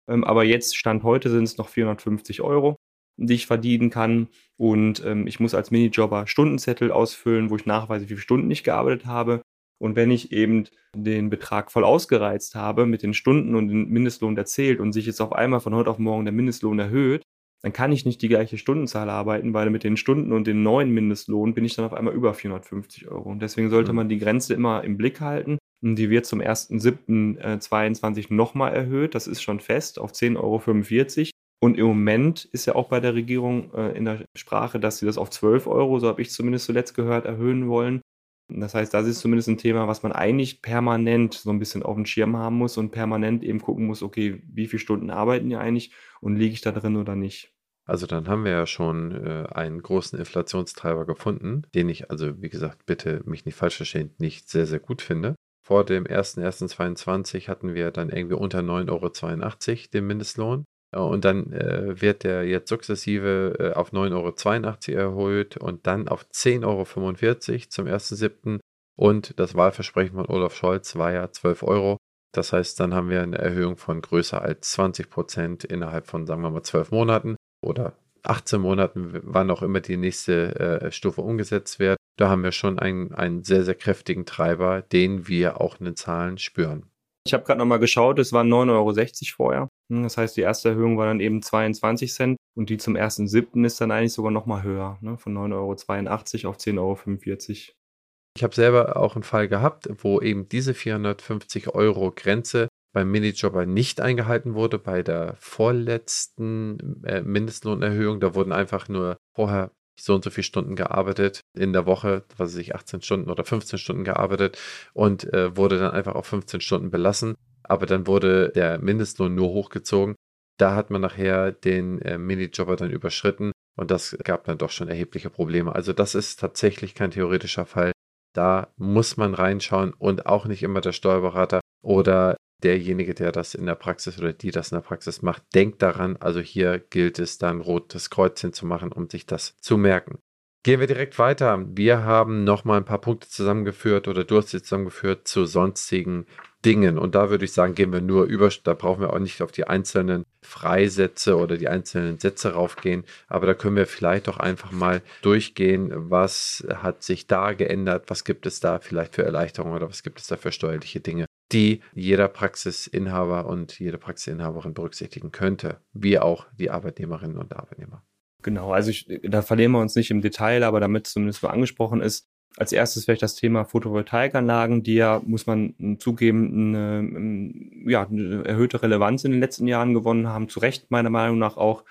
S2: Ähm, aber jetzt, Stand heute, sind es noch 450 Euro, die ich verdienen kann. Und ähm, ich muss als Minijobber Stundenzettel ausfüllen, wo ich nachweise, wie viele Stunden ich gearbeitet habe. Und wenn ich eben den Betrag voll ausgereizt habe mit den Stunden und den Mindestlohn erzählt und sich jetzt auf einmal von heute auf morgen der Mindestlohn erhöht, dann kann ich nicht die gleiche Stundenzahl arbeiten, weil mit den Stunden und dem neuen Mindestlohn bin ich dann auf einmal über 450 Euro. Und deswegen sollte mhm. man die Grenze immer im Blick halten. Und die wird zum 1.7.22 äh, nochmal erhöht. Das ist schon fest auf 10,45 Euro. Und im Moment ist ja auch bei der Regierung äh, in der Sprache, dass sie das auf 12 Euro, so habe ich zumindest zuletzt gehört, erhöhen wollen. Das heißt, das ist zumindest ein Thema, was man eigentlich permanent so ein bisschen auf dem Schirm haben muss und permanent eben gucken muss, okay, wie viele Stunden arbeiten die eigentlich und liege ich da drin oder nicht.
S1: Also dann haben wir ja schon äh, einen großen Inflationstreiber gefunden, den ich also, wie gesagt, bitte mich nicht falsch verstehen, nicht sehr, sehr gut finde. Vor dem 1.1.22 hatten wir dann irgendwie unter 9,82 Euro den Mindestlohn. Und dann äh, wird der jetzt sukzessive äh, auf 9,82 Euro erhöht und dann auf 10,45 Euro zum 1.7. Und das Wahlversprechen von Olaf Scholz war ja 12 Euro. Das heißt, dann haben wir eine Erhöhung von größer als 20 Prozent innerhalb von, sagen wir mal, 12 Monaten oder 18 Monaten, wann auch immer die nächste äh, Stufe umgesetzt wird. Da haben wir schon einen, einen sehr, sehr kräftigen Treiber, den wir auch in den Zahlen spüren.
S2: Ich habe gerade nochmal geschaut, es waren 9,60 Euro vorher. Hm, das heißt, die erste Erhöhung war dann eben 22 Cent und die zum 1.7. ist dann eigentlich sogar nochmal höher, ne? von 9,82 Euro auf 10,45 Euro.
S1: Ich habe selber auch einen Fall gehabt, wo eben diese 450 Euro Grenze beim Minijobber nicht eingehalten wurde. Bei der vorletzten äh, Mindestlohnerhöhung, da wurden einfach nur vorher so und so viele Stunden gearbeitet in der Woche, was weiß ich, 18 Stunden oder 15 Stunden gearbeitet und äh, wurde dann einfach auf 15 Stunden belassen. Aber dann wurde der Mindestlohn nur hochgezogen. Da hat man nachher den äh, Minijobber dann überschritten und das gab dann doch schon erhebliche Probleme. Also das ist tatsächlich kein theoretischer Fall. Da muss man reinschauen und auch nicht immer der Steuerberater oder derjenige, der das in der Praxis oder die das in der Praxis macht, denkt daran. Also hier gilt es dann rotes Kreuzchen zu machen, um sich das zu merken. Gehen wir direkt weiter. Wir haben nochmal ein paar Punkte zusammengeführt oder du hast sie zusammengeführt zu sonstigen Dingen. Und da würde ich sagen, gehen wir nur über, da brauchen wir auch nicht auf die einzelnen Freisätze oder die einzelnen Sätze raufgehen. Aber da können wir vielleicht doch einfach mal durchgehen, was hat sich da geändert, was gibt es da vielleicht für Erleichterungen oder was gibt es da für steuerliche Dinge, die jeder Praxisinhaber und jede Praxisinhaberin berücksichtigen könnte, wie auch die Arbeitnehmerinnen und Arbeitnehmer.
S2: Genau, also ich, da verlieren wir uns nicht im Detail, aber damit zumindest mal angesprochen ist, als erstes vielleicht das Thema Photovoltaikanlagen, die ja, muss man zugeben, eine, ja, eine erhöhte Relevanz in den letzten Jahren gewonnen haben, zu Recht meiner Meinung nach auch.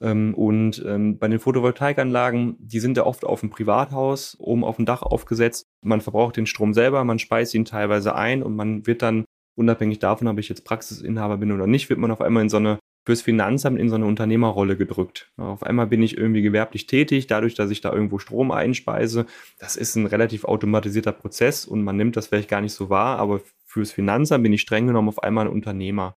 S2: Ähm, und ähm, bei den Photovoltaikanlagen, die sind ja oft auf dem Privathaus oben auf dem Dach aufgesetzt. Man verbraucht den Strom selber, man speist ihn teilweise ein und man wird dann, unabhängig davon, ob ich jetzt Praxisinhaber bin oder nicht, wird man auf einmal in so eine fürs Finanzamt in so eine Unternehmerrolle gedrückt. Auf einmal bin ich irgendwie gewerblich tätig, dadurch, dass ich da irgendwo Strom einspeise. Das ist ein relativ automatisierter Prozess und man nimmt das vielleicht gar nicht so wahr, aber fürs Finanzamt bin ich streng genommen auf einmal ein Unternehmer.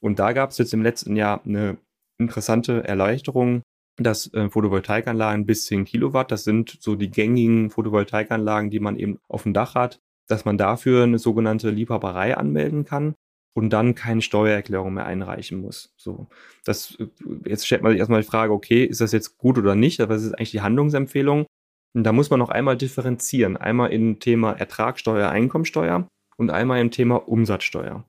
S2: Und da gab es jetzt im letzten Jahr eine interessante Erleichterung, dass äh, Photovoltaikanlagen bis 10 Kilowatt, das sind so die gängigen Photovoltaikanlagen, die man eben auf dem Dach hat, dass man dafür eine sogenannte Liebhaberei anmelden kann und dann keine Steuererklärung mehr einreichen muss. So, das jetzt stellt man sich erstmal die Frage, okay, ist das jetzt gut oder nicht? Aber es ist eigentlich die Handlungsempfehlung. Und da muss man noch einmal differenzieren. Einmal im Thema Ertragssteuer, Einkommensteuer und einmal im Thema Umsatzsteuer.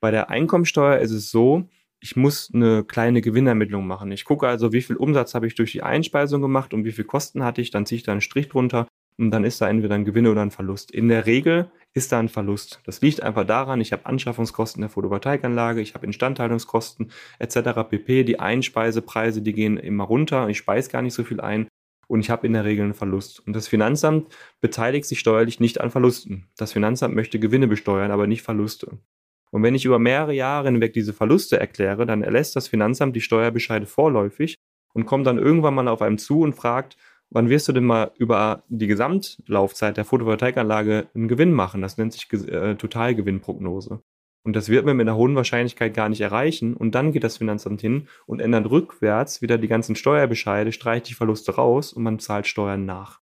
S2: Bei der Einkommensteuer ist es so, ich muss eine kleine Gewinnermittlung machen. Ich gucke also, wie viel Umsatz habe ich durch die Einspeisung gemacht und wie viel Kosten hatte ich, dann ziehe ich da einen Strich drunter und dann ist da entweder ein Gewinn oder ein Verlust. In der Regel ist da ein Verlust. Das liegt einfach daran, ich habe Anschaffungskosten der Photovoltaikanlage, ich habe Instandhaltungskosten etc. pp. Die Einspeisepreise, die gehen immer runter, ich speise gar nicht so viel ein und ich habe in der Regel einen Verlust. Und das Finanzamt beteiligt sich steuerlich nicht an Verlusten. Das Finanzamt möchte Gewinne besteuern, aber nicht Verluste. Und wenn ich über mehrere Jahre hinweg diese Verluste erkläre, dann erlässt das Finanzamt die Steuerbescheide vorläufig und kommt dann irgendwann mal auf einem zu und fragt, wann wirst du denn mal über die Gesamtlaufzeit der Photovoltaikanlage einen Gewinn machen? Das nennt sich äh, Totalgewinnprognose. Und das wird man mit einer hohen Wahrscheinlichkeit gar nicht erreichen. Und dann geht das Finanzamt hin und ändert rückwärts wieder die ganzen Steuerbescheide, streicht die Verluste raus und man zahlt Steuern nach.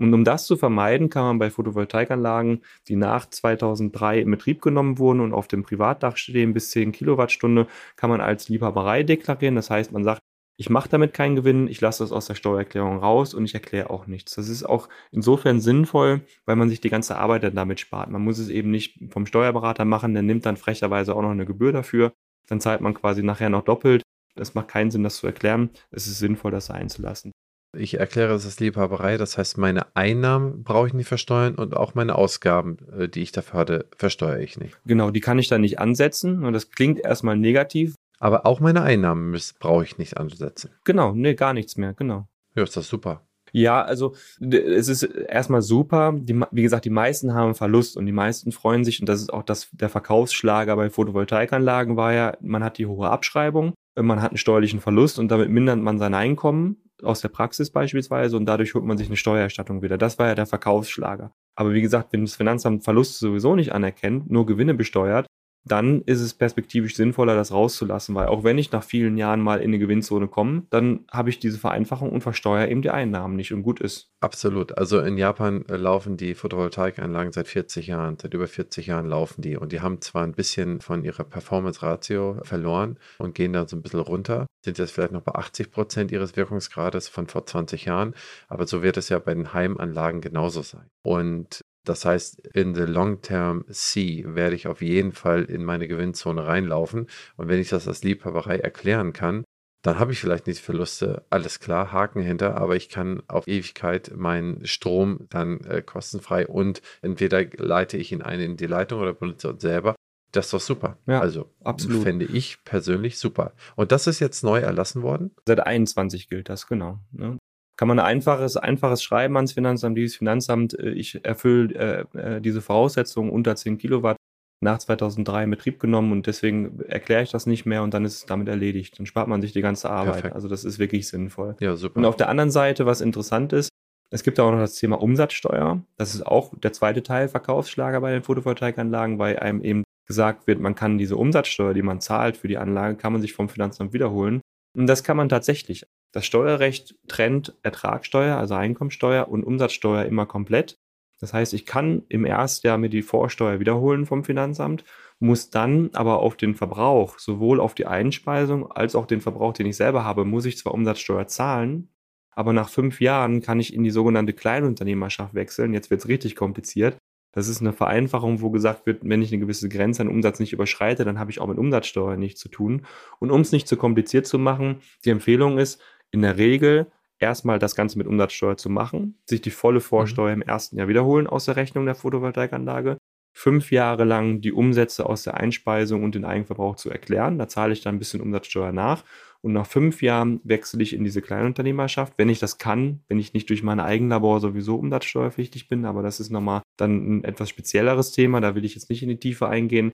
S2: Und um das zu vermeiden, kann man bei Photovoltaikanlagen, die nach 2003 in Betrieb genommen wurden und auf dem Privatdach stehen bis 10 Kilowattstunde, kann man als Liebhaberei deklarieren. Das heißt, man sagt, ich mache damit keinen Gewinn, ich lasse das aus der Steuererklärung raus und ich erkläre auch nichts. Das ist auch insofern sinnvoll, weil man sich die ganze Arbeit dann damit spart. Man muss es eben nicht vom Steuerberater machen, der nimmt dann frecherweise auch noch eine Gebühr dafür. Dann zahlt man quasi nachher noch doppelt. Es macht keinen Sinn, das zu erklären. Es ist sinnvoll, das sein zu lassen.
S1: Ich erkläre, es ist Liebhaberei, das heißt, meine Einnahmen brauche ich nicht versteuern und auch meine Ausgaben, äh, die ich dafür hatte, versteuere ich nicht.
S2: Genau, die kann ich dann nicht ansetzen und das klingt erstmal negativ,
S1: aber auch meine Einnahmen brauche ich nicht ansetzen.
S2: Genau, nee, gar nichts mehr, genau.
S1: Ja, ist das super.
S2: Ja, also es ist erstmal super. Die, wie gesagt, die meisten haben Verlust und die meisten freuen sich, und das ist auch das, der Verkaufsschlager bei Photovoltaikanlagen war ja, man hat die hohe Abschreibung, man hat einen steuerlichen Verlust und damit mindert man sein Einkommen aus der Praxis beispielsweise und dadurch holt man sich eine Steuererstattung wieder. Das war ja der Verkaufsschlager. Aber wie gesagt, wenn das Finanzamt Verluste sowieso nicht anerkennt, nur Gewinne besteuert, dann ist es perspektivisch sinnvoller, das rauszulassen, weil auch wenn ich nach vielen Jahren mal in eine Gewinnzone komme, dann habe ich diese Vereinfachung und versteuere eben die Einnahmen nicht und gut ist.
S1: Absolut. Also in Japan äh, laufen die Photovoltaikanlagen seit 40 Jahren, seit über 40 Jahren laufen die und die haben zwar ein bisschen von ihrer Performance-Ratio verloren und gehen dann so ein bisschen runter, sind jetzt vielleicht noch bei 80 Prozent ihres Wirkungsgrades von vor 20 Jahren, aber so wird es ja bei den Heimanlagen genauso sein. Und das heißt, in the long-term C werde ich auf jeden Fall in meine Gewinnzone reinlaufen. Und wenn ich das als Liebhaberei erklären kann, dann habe ich vielleicht nicht Verluste, alles klar, Haken hinter, aber ich kann auf Ewigkeit meinen Strom dann äh, kostenfrei und entweder leite ich ihn ein in die Leitung oder benutze ihn selber. Das ist doch super. Ja, also absolut. fände ich persönlich super. Und das ist jetzt neu erlassen worden?
S2: Seit 21 gilt das, genau. Ne? Kann man ein einfaches, einfaches Schreiben ans Finanzamt, dieses Finanzamt, äh, ich erfülle äh, äh, diese Voraussetzungen unter 10 Kilowatt nach 2003 in Betrieb genommen und deswegen erkläre ich das nicht mehr und dann ist es damit erledigt. Dann spart man sich die ganze Arbeit. Perfekt. Also das ist wirklich sinnvoll. Ja, super. Und auf der anderen Seite, was interessant ist, es gibt auch noch das Thema Umsatzsteuer. Das ist auch der zweite Teil Verkaufsschlager bei den Photovoltaikanlagen, weil einem eben gesagt wird, man kann diese Umsatzsteuer, die man zahlt für die Anlage, kann man sich vom Finanzamt wiederholen. Und das kann man tatsächlich. Das Steuerrecht trennt Ertragssteuer, also Einkommensteuer und Umsatzsteuer immer komplett. Das heißt, ich kann im Erstjahr mir die Vorsteuer wiederholen vom Finanzamt, muss dann aber auf den Verbrauch, sowohl auf die Einspeisung als auch den Verbrauch, den ich selber habe, muss ich zwar Umsatzsteuer zahlen, aber nach fünf Jahren kann ich in die sogenannte Kleinunternehmerschaft wechseln. Jetzt wird es richtig kompliziert. Das ist eine Vereinfachung, wo gesagt wird, wenn ich eine gewisse Grenze an Umsatz nicht überschreite, dann habe ich auch mit Umsatzsteuer nichts zu tun. Und um es nicht zu kompliziert zu machen, die Empfehlung ist, in der Regel erstmal das Ganze mit Umsatzsteuer zu machen, sich die volle Vorsteuer mhm. im ersten Jahr wiederholen aus der Rechnung der Photovoltaikanlage, fünf Jahre lang die Umsätze aus der Einspeisung und den Eigenverbrauch zu erklären. Da zahle ich dann ein bisschen Umsatzsteuer nach. Und nach fünf Jahren wechsle ich in diese Kleinunternehmerschaft, wenn ich das kann, wenn ich nicht durch mein Eigenlabor sowieso umsatzsteuerpflichtig bin. Aber das ist nochmal dann ein etwas spezielleres Thema. Da will ich jetzt nicht in die Tiefe eingehen.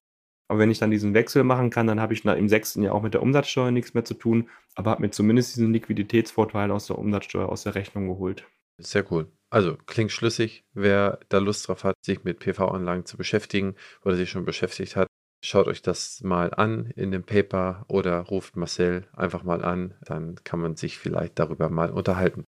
S2: Aber wenn ich dann diesen Wechsel machen kann, dann habe ich im sechsten Jahr auch mit der Umsatzsteuer nichts mehr zu tun, aber habe mir zumindest diesen Liquiditätsvorteil aus der Umsatzsteuer aus der Rechnung geholt.
S1: Sehr cool. Also klingt schlüssig. Wer da Lust drauf hat, sich mit PV-Anlagen zu beschäftigen oder sich schon beschäftigt hat, schaut euch das mal an in dem Paper oder ruft Marcel einfach mal an. Dann kann man sich vielleicht darüber mal unterhalten.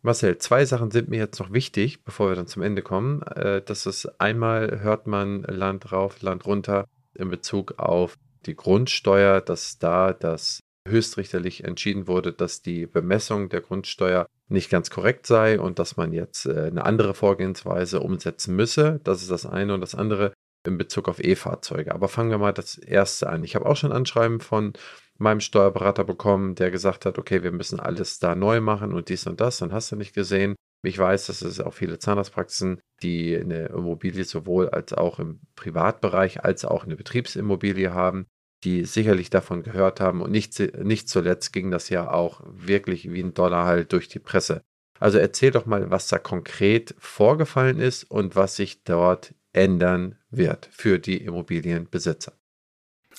S1: Marcel, zwei Sachen sind mir jetzt noch wichtig, bevor wir dann zum Ende kommen. Äh, das ist einmal hört man Land rauf, Land runter in Bezug auf die Grundsteuer, dass da das höchstrichterlich entschieden wurde, dass die Bemessung der Grundsteuer nicht ganz korrekt sei und dass man jetzt äh, eine andere Vorgehensweise umsetzen müsse. Das ist das eine und das andere in Bezug auf E-Fahrzeuge. Aber fangen wir mal das erste an. Ich habe auch schon Anschreiben von meinem Steuerberater bekommen, der gesagt hat, okay, wir müssen alles da neu machen und dies und das, dann hast du nicht gesehen. Ich weiß, dass es auch viele Zahnarztpraxen, die eine Immobilie sowohl als auch im Privatbereich als auch eine Betriebsimmobilie haben, die sicherlich davon gehört haben. Und nicht, nicht zuletzt ging das ja auch wirklich wie ein Dollar halt durch die Presse. Also erzähl doch mal, was da konkret vorgefallen ist und was sich dort ändern wird für die Immobilienbesitzer.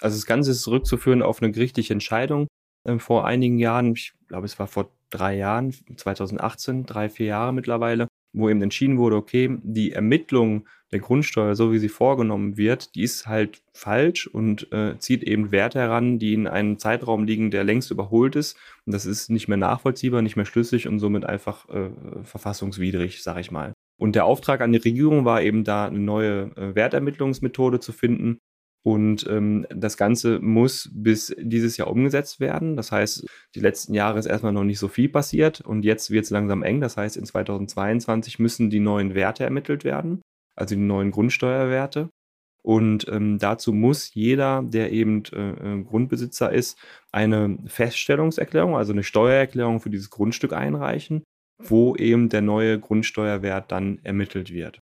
S2: Also das Ganze ist zurückzuführen auf eine gerichtliche Entscheidung äh, vor einigen Jahren. Ich glaube, es war vor drei Jahren, 2018, drei, vier Jahre mittlerweile, wo eben entschieden wurde, okay, die Ermittlung der Grundsteuer, so wie sie vorgenommen wird, die ist halt falsch und äh, zieht eben Werte heran, die in einem Zeitraum liegen, der längst überholt ist. Und das ist nicht mehr nachvollziehbar, nicht mehr schlüssig und somit einfach äh, verfassungswidrig, sag ich mal. Und der Auftrag an die Regierung war eben da eine neue äh, Wertermittlungsmethode zu finden, und ähm, das Ganze muss bis dieses Jahr umgesetzt werden. Das heißt, die letzten Jahre ist erstmal noch nicht so viel passiert und jetzt wird es langsam eng. Das heißt, in 2022 müssen die neuen Werte ermittelt werden, also die neuen Grundsteuerwerte. Und ähm, dazu muss jeder, der eben äh, äh Grundbesitzer ist, eine Feststellungserklärung, also eine Steuererklärung für dieses Grundstück einreichen, wo eben der neue Grundsteuerwert dann ermittelt wird.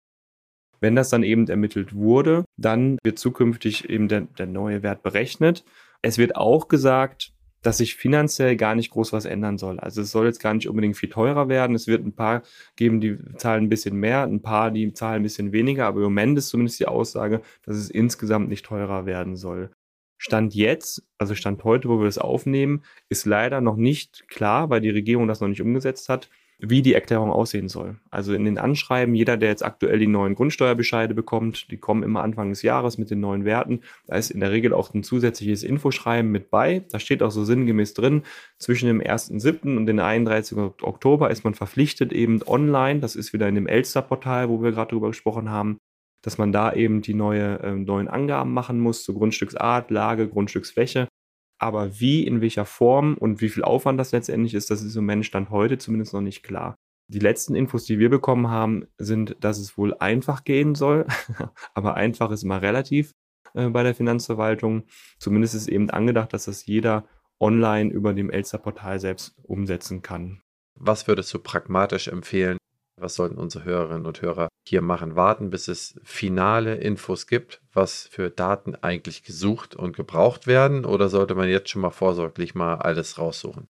S2: Wenn das dann eben ermittelt wurde, dann wird zukünftig eben der, der neue Wert berechnet. Es wird auch gesagt, dass sich finanziell gar nicht groß was ändern soll. Also es soll jetzt gar nicht unbedingt viel teurer werden. Es wird ein paar geben, die zahlen ein bisschen mehr, ein paar, die zahlen ein bisschen weniger. Aber im Moment ist zumindest die Aussage, dass es insgesamt nicht teurer werden soll. Stand jetzt, also Stand heute, wo wir das aufnehmen, ist leider noch nicht klar, weil die Regierung das noch nicht umgesetzt hat, wie die Erklärung aussehen soll. Also in den Anschreiben, jeder, der jetzt aktuell die neuen Grundsteuerbescheide bekommt, die kommen immer Anfang des Jahres mit den neuen Werten. Da ist in der Regel auch ein zusätzliches Infoschreiben mit bei. Da steht auch so sinngemäß drin, zwischen dem 1.7. und dem 31. Oktober ist man verpflichtet, eben online, das ist wieder in dem Elster-Portal, wo wir gerade drüber gesprochen haben, dass man da eben die neue, äh, neuen Angaben machen muss zur Grundstücksart, Lage, Grundstücksfläche aber wie, in welcher Form und wie viel Aufwand das letztendlich ist, das ist im Moment Stand heute zumindest noch nicht klar. Die letzten Infos, die wir bekommen haben, sind, dass es wohl einfach gehen soll. aber einfach ist immer relativ äh, bei der Finanzverwaltung. Zumindest ist eben angedacht, dass das jeder online über dem Elster-Portal selbst umsetzen kann.
S1: Was würdest du pragmatisch empfehlen? Was sollten unsere Hörerinnen und Hörer hier machen? Warten, bis es finale Infos gibt, was für Daten eigentlich gesucht und gebraucht werden? Oder sollte man jetzt schon mal vorsorglich mal alles raussuchen?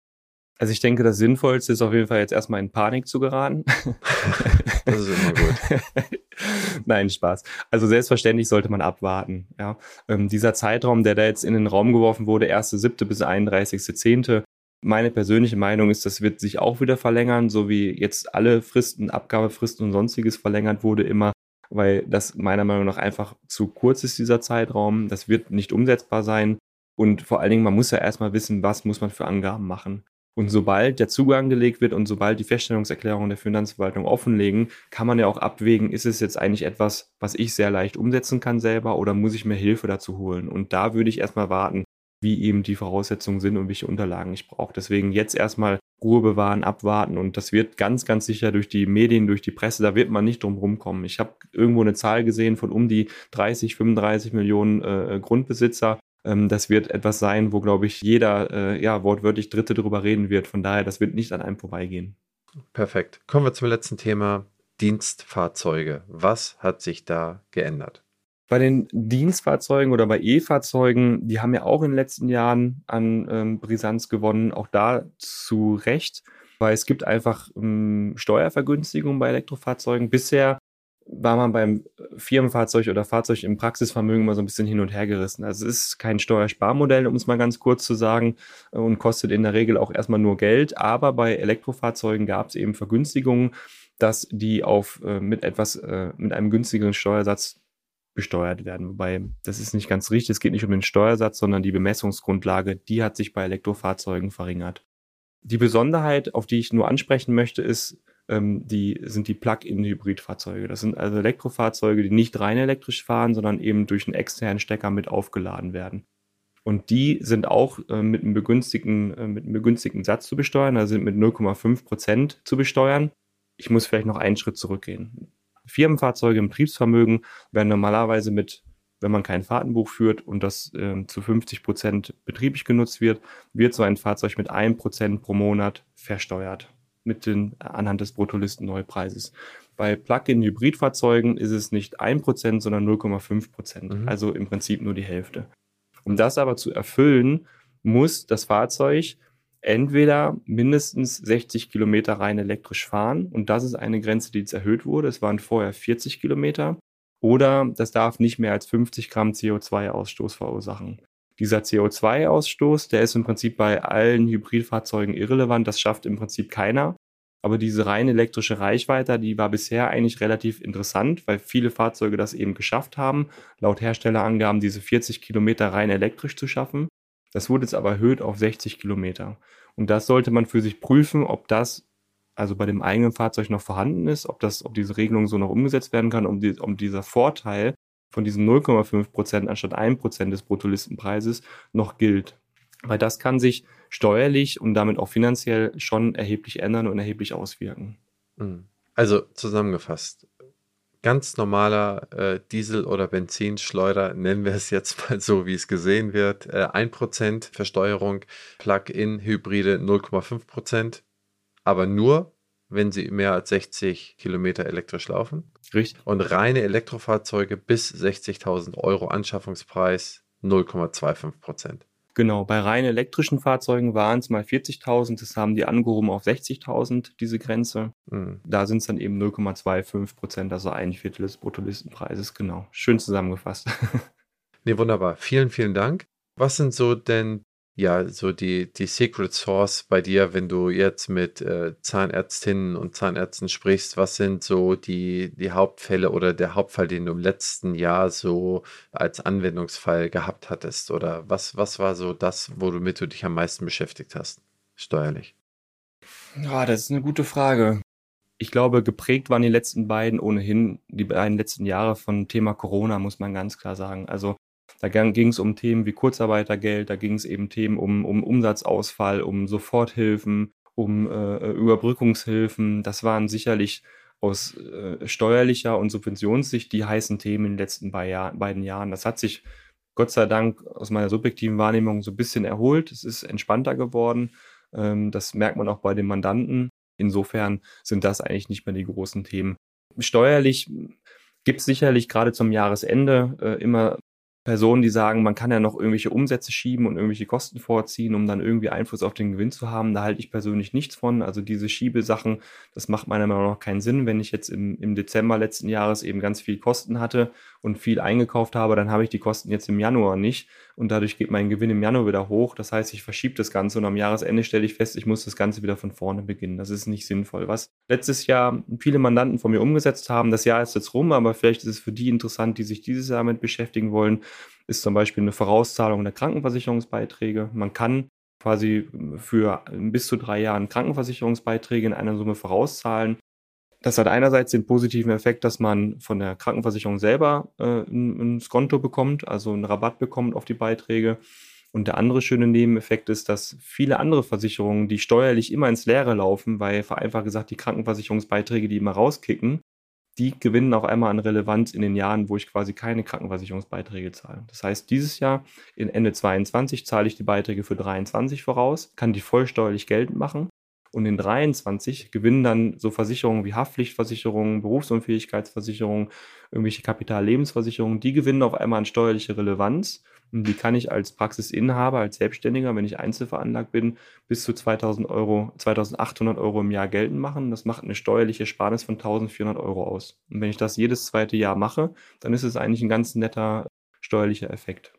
S2: Also ich denke, das Sinnvollste ist auf jeden Fall jetzt erstmal in Panik zu geraten. das ist immer gut. Nein, Spaß. Also selbstverständlich sollte man abwarten. Ja. Ähm, dieser Zeitraum, der da jetzt in den Raum geworfen wurde, 1.7. bis 31.10., meine persönliche Meinung ist, das wird sich auch wieder verlängern, so wie jetzt alle Fristen, Abgabefristen und sonstiges verlängert wurde immer, weil das meiner Meinung nach einfach zu kurz ist, dieser Zeitraum. Das wird nicht umsetzbar sein. Und vor allen Dingen, man muss ja erstmal wissen, was muss man für Angaben machen. Und sobald der Zugang gelegt wird und sobald die Feststellungserklärungen der Finanzverwaltung offenlegen, kann man ja auch abwägen, ist es jetzt eigentlich etwas, was ich sehr leicht umsetzen kann selber oder muss ich mir Hilfe dazu holen? Und da würde ich erstmal warten, wie eben die Voraussetzungen sind und welche Unterlagen ich brauche. Deswegen jetzt erstmal Ruhe bewahren, abwarten und das wird ganz, ganz sicher durch die Medien, durch die Presse, da wird man nicht drum rumkommen. Ich habe irgendwo eine Zahl gesehen von um die 30, 35 Millionen äh, Grundbesitzer. Ähm, das wird etwas sein, wo, glaube ich, jeder äh, ja wortwörtlich Dritte darüber reden wird. Von daher, das wird nicht an einem vorbeigehen.
S1: Perfekt. Kommen wir zum letzten Thema. Dienstfahrzeuge. Was hat sich da geändert?
S2: Bei den Dienstfahrzeugen oder bei E-Fahrzeugen, die haben ja auch in den letzten Jahren an ähm, Brisanz gewonnen, auch da zu Recht, weil es gibt einfach ähm, Steuervergünstigungen bei Elektrofahrzeugen. Bisher war man beim Firmenfahrzeug oder Fahrzeug im Praxisvermögen immer so ein bisschen hin und her gerissen. Also es ist kein Steuersparmodell, um es mal ganz kurz zu sagen, und kostet in der Regel auch erstmal nur Geld. Aber bei Elektrofahrzeugen gab es eben Vergünstigungen, dass die auf äh, mit etwas äh, mit einem günstigeren Steuersatz besteuert werden. Wobei das ist nicht ganz richtig. Es geht nicht um den Steuersatz, sondern die Bemessungsgrundlage, die hat sich bei Elektrofahrzeugen verringert. Die Besonderheit, auf die ich nur ansprechen möchte, ist, ähm, die sind die Plug-in-Hybridfahrzeuge. Das sind also Elektrofahrzeuge, die nicht rein elektrisch fahren, sondern eben durch einen externen Stecker mit aufgeladen werden. Und die sind auch äh, mit, einem begünstigten, äh, mit einem begünstigten Satz zu besteuern, also sind mit 0,5 Prozent zu besteuern. Ich muss vielleicht noch einen Schritt zurückgehen. Firmenfahrzeuge im Betriebsvermögen werden normalerweise mit, wenn man kein Fahrtenbuch führt und das äh, zu 50 Prozent betrieblich genutzt wird, wird so ein Fahrzeug mit 1 Prozent pro Monat versteuert. mit den, anhand des Bruttolisten-Neupreises. Bei Plug-in-Hybridfahrzeugen ist es nicht 1%, sondern 0,5%. Mhm. Also im Prinzip nur die Hälfte. Um das aber zu erfüllen, muss das Fahrzeug entweder mindestens 60 Kilometer rein elektrisch fahren und das ist eine Grenze, die jetzt erhöht wurde. Es waren vorher 40 Kilometer oder das darf nicht mehr als 50 Gramm CO2-Ausstoß verursachen. Dieser CO2-Ausstoß, der ist im Prinzip bei allen Hybridfahrzeugen irrelevant. Das schafft im Prinzip keiner. Aber diese rein elektrische Reichweite, die war bisher eigentlich relativ interessant, weil viele Fahrzeuge das eben geschafft haben, laut Herstellerangaben diese 40 Kilometer rein elektrisch zu schaffen. Das wurde jetzt aber erhöht auf 60 Kilometer. Und das sollte man für sich prüfen, ob das also bei dem eigenen Fahrzeug noch vorhanden ist, ob das, ob diese Regelung so noch umgesetzt werden kann, um, die, um dieser Vorteil von diesen 0,5 Prozent anstatt 1 Prozent des Bruttolistenpreises noch gilt. Weil das kann sich steuerlich und damit auch finanziell schon erheblich ändern und erheblich auswirken.
S1: Mhm. Also zusammengefasst, ganz normaler äh, Diesel- oder Benzinschleuder, nennen wir es jetzt mal so, wie es gesehen wird, äh, 1% Versteuerung, Plug-in-Hybride 0,5%, aber nur, wenn sie mehr als 60 Kilometer elektrisch laufen.
S2: Richtig.
S1: Und reine Elektrofahrzeuge bis 60.000 Euro Anschaffungspreis 0,25
S2: Genau, bei rein elektrischen Fahrzeugen waren es mal 40.000, das haben die angehoben auf 60.000, diese Grenze. Mhm. Da sind es dann eben 0,25 Prozent, also ein Viertel des Bruttolistenpreises, genau. Schön zusammengefasst.
S1: nee, wunderbar. Vielen, vielen Dank. Was sind so denn ja, so die, die Secret Source bei dir, wenn du jetzt mit äh, Zahnärztinnen und Zahnärzten sprichst, was sind so die, die Hauptfälle oder der Hauptfall, den du im letzten Jahr so als Anwendungsfall gehabt hattest? Oder was, was war so das, womit du dich am meisten beschäftigt hast, steuerlich?
S2: Ja, das ist eine gute Frage. Ich glaube, geprägt waren die letzten beiden ohnehin, die beiden letzten Jahre von Thema Corona, muss man ganz klar sagen. Also da ging es um Themen wie Kurzarbeitergeld, da ging es eben Themen um, um Umsatzausfall, um Soforthilfen, um äh, Überbrückungshilfen. Das waren sicherlich aus äh, steuerlicher und Subventionssicht die heißen Themen in den letzten beiden Jahren. Das hat sich Gott sei Dank aus meiner subjektiven Wahrnehmung so ein bisschen erholt. Es ist entspannter geworden. Ähm, das merkt man auch bei den Mandanten. Insofern sind das eigentlich nicht mehr die großen Themen. Steuerlich gibt es sicherlich gerade zum Jahresende äh, immer Personen, die sagen, man kann ja noch irgendwelche Umsätze schieben und irgendwelche Kosten vorziehen, um dann irgendwie Einfluss auf den Gewinn zu haben. Da halte ich persönlich nichts von. Also diese Schiebesachen, das macht meiner Meinung nach keinen Sinn. Wenn ich jetzt im, im Dezember letzten Jahres eben ganz viel Kosten hatte und viel eingekauft habe, dann habe ich die Kosten jetzt im Januar nicht und dadurch geht mein Gewinn im Januar wieder hoch. Das heißt, ich verschiebe das Ganze und am Jahresende stelle ich fest, ich muss das Ganze wieder von vorne beginnen. Das ist nicht sinnvoll. Was letztes Jahr viele Mandanten von mir umgesetzt haben, das Jahr ist jetzt rum, aber vielleicht ist es für die interessant, die sich dieses Jahr damit beschäftigen wollen ist zum Beispiel eine Vorauszahlung der Krankenversicherungsbeiträge. Man kann quasi für bis zu drei Jahren Krankenversicherungsbeiträge in einer Summe vorauszahlen. Das hat einerseits den positiven Effekt, dass man von der Krankenversicherung selber äh, ein, ein Skonto bekommt, also einen Rabatt bekommt auf die Beiträge. Und der andere schöne Nebeneffekt ist, dass viele andere Versicherungen, die steuerlich immer ins Leere laufen, weil vereinfacht gesagt die Krankenversicherungsbeiträge, die immer rauskicken, die gewinnen auf einmal an Relevanz in den Jahren, wo ich quasi keine Krankenversicherungsbeiträge zahle. Das heißt, dieses Jahr, in Ende 22, zahle ich die Beiträge für 23 voraus, kann die vollsteuerlich geltend machen. Und in 23 gewinnen dann so Versicherungen wie Haftpflichtversicherungen, Berufsunfähigkeitsversicherungen, irgendwelche Kapitallebensversicherungen, die gewinnen auf einmal an steuerliche Relevanz und die kann ich als Praxisinhaber, als Selbstständiger, wenn ich einzelveranlagt bin, bis zu 2000 Euro, 2800 Euro im Jahr geltend machen. Das macht eine steuerliche Sparnis von 1400 Euro aus. Und wenn ich das jedes zweite Jahr mache, dann ist es eigentlich ein ganz netter steuerlicher Effekt.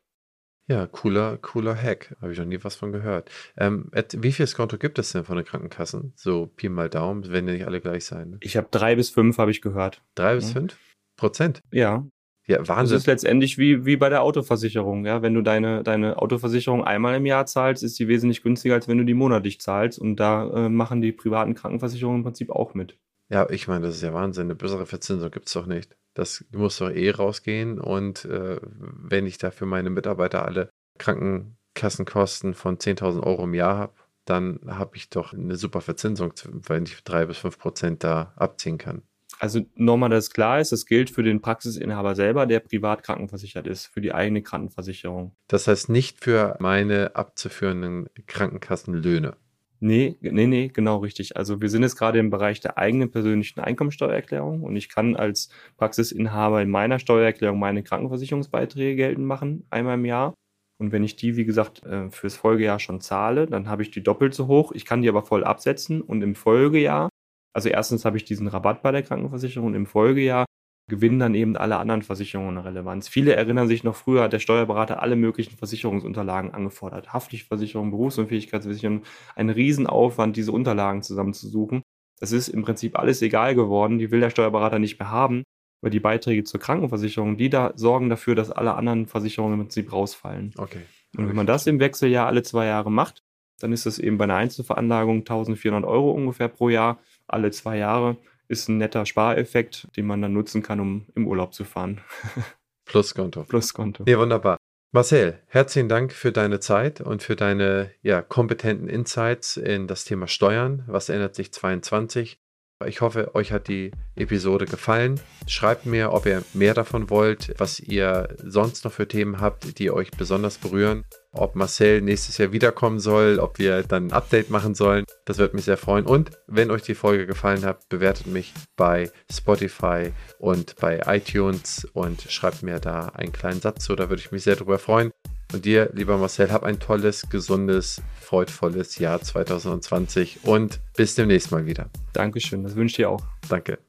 S1: Ja, cooler, cooler Hack. Habe ich noch nie was von gehört. Ähm, wie viel Konto gibt es denn von den Krankenkassen? So Pi mal Daumen, wenn nicht alle gleich sein. Ne?
S2: Ich habe drei bis fünf, habe ich gehört.
S1: Drei bis ja. fünf? Prozent?
S2: Ja, ja, Wahnsinn. Das ist letztendlich wie, wie bei der Autoversicherung. Ja? Wenn du deine, deine Autoversicherung einmal im Jahr zahlst, ist die wesentlich günstiger, als wenn du die monatlich zahlst. Und da äh, machen die privaten Krankenversicherungen im Prinzip auch mit.
S1: Ja, ich meine, das ist ja Wahnsinn. Eine bessere Verzinsung gibt es doch nicht. Das muss doch eh rausgehen. Und äh, wenn ich dafür meine Mitarbeiter alle Krankenkassenkosten von 10.000 Euro im Jahr habe, dann habe ich doch eine super Verzinsung, wenn ich drei bis fünf Prozent da abziehen kann.
S2: Also nochmal, dass klar ist, das gilt für den Praxisinhaber selber, der privat krankenversichert ist, für die eigene Krankenversicherung.
S1: Das heißt nicht für meine abzuführenden Krankenkassenlöhne.
S2: Nee, nee, nee, genau richtig. Also wir sind jetzt gerade im Bereich der eigenen persönlichen Einkommensteuererklärung und ich kann als Praxisinhaber in meiner Steuererklärung meine Krankenversicherungsbeiträge geltend machen, einmal im Jahr. Und wenn ich die, wie gesagt, äh, fürs Folgejahr schon zahle, dann habe ich die doppelt so hoch. Ich kann die aber voll absetzen und im Folgejahr, also erstens habe ich diesen Rabatt bei der Krankenversicherung und im Folgejahr gewinnen dann eben alle anderen Versicherungen Relevanz. Viele erinnern sich noch früher, hat der Steuerberater alle möglichen Versicherungsunterlagen angefordert. Haftpflichtversicherung, Berufsunfähigkeitsversicherung, ein Riesenaufwand, diese Unterlagen zusammenzusuchen. Das ist im Prinzip alles egal geworden. Die will der Steuerberater nicht mehr haben, weil die Beiträge zur Krankenversicherung, die da sorgen dafür, dass alle anderen Versicherungen im Prinzip rausfallen.
S1: Okay.
S2: Und wenn man das im Wechseljahr alle zwei Jahre macht, dann ist das eben bei einer Einzelveranlagung 1400 Euro ungefähr pro Jahr, alle zwei Jahre ist ein netter Spareffekt, den man dann nutzen kann, um im Urlaub zu fahren.
S1: Pluskonto.
S2: Pluskonto.
S1: Ja, wunderbar. Marcel, herzlichen Dank für deine Zeit und für deine ja, kompetenten Insights in das Thema Steuern. Was ändert sich 22? Ich hoffe, euch hat die Episode gefallen. Schreibt mir, ob ihr mehr davon wollt, was ihr sonst noch für Themen habt, die euch besonders berühren. Ob Marcel nächstes Jahr wiederkommen soll, ob wir dann ein Update machen sollen. Das würde mich sehr freuen. Und wenn euch die Folge gefallen hat, bewertet mich bei Spotify und bei iTunes und schreibt mir da einen kleinen Satz zu. Da würde ich mich sehr darüber freuen. Und dir, lieber Marcel, hab ein tolles, gesundes, freudvolles Jahr 2020 und bis demnächst mal wieder.
S2: Dankeschön, das wünsche ich dir auch.
S1: Danke.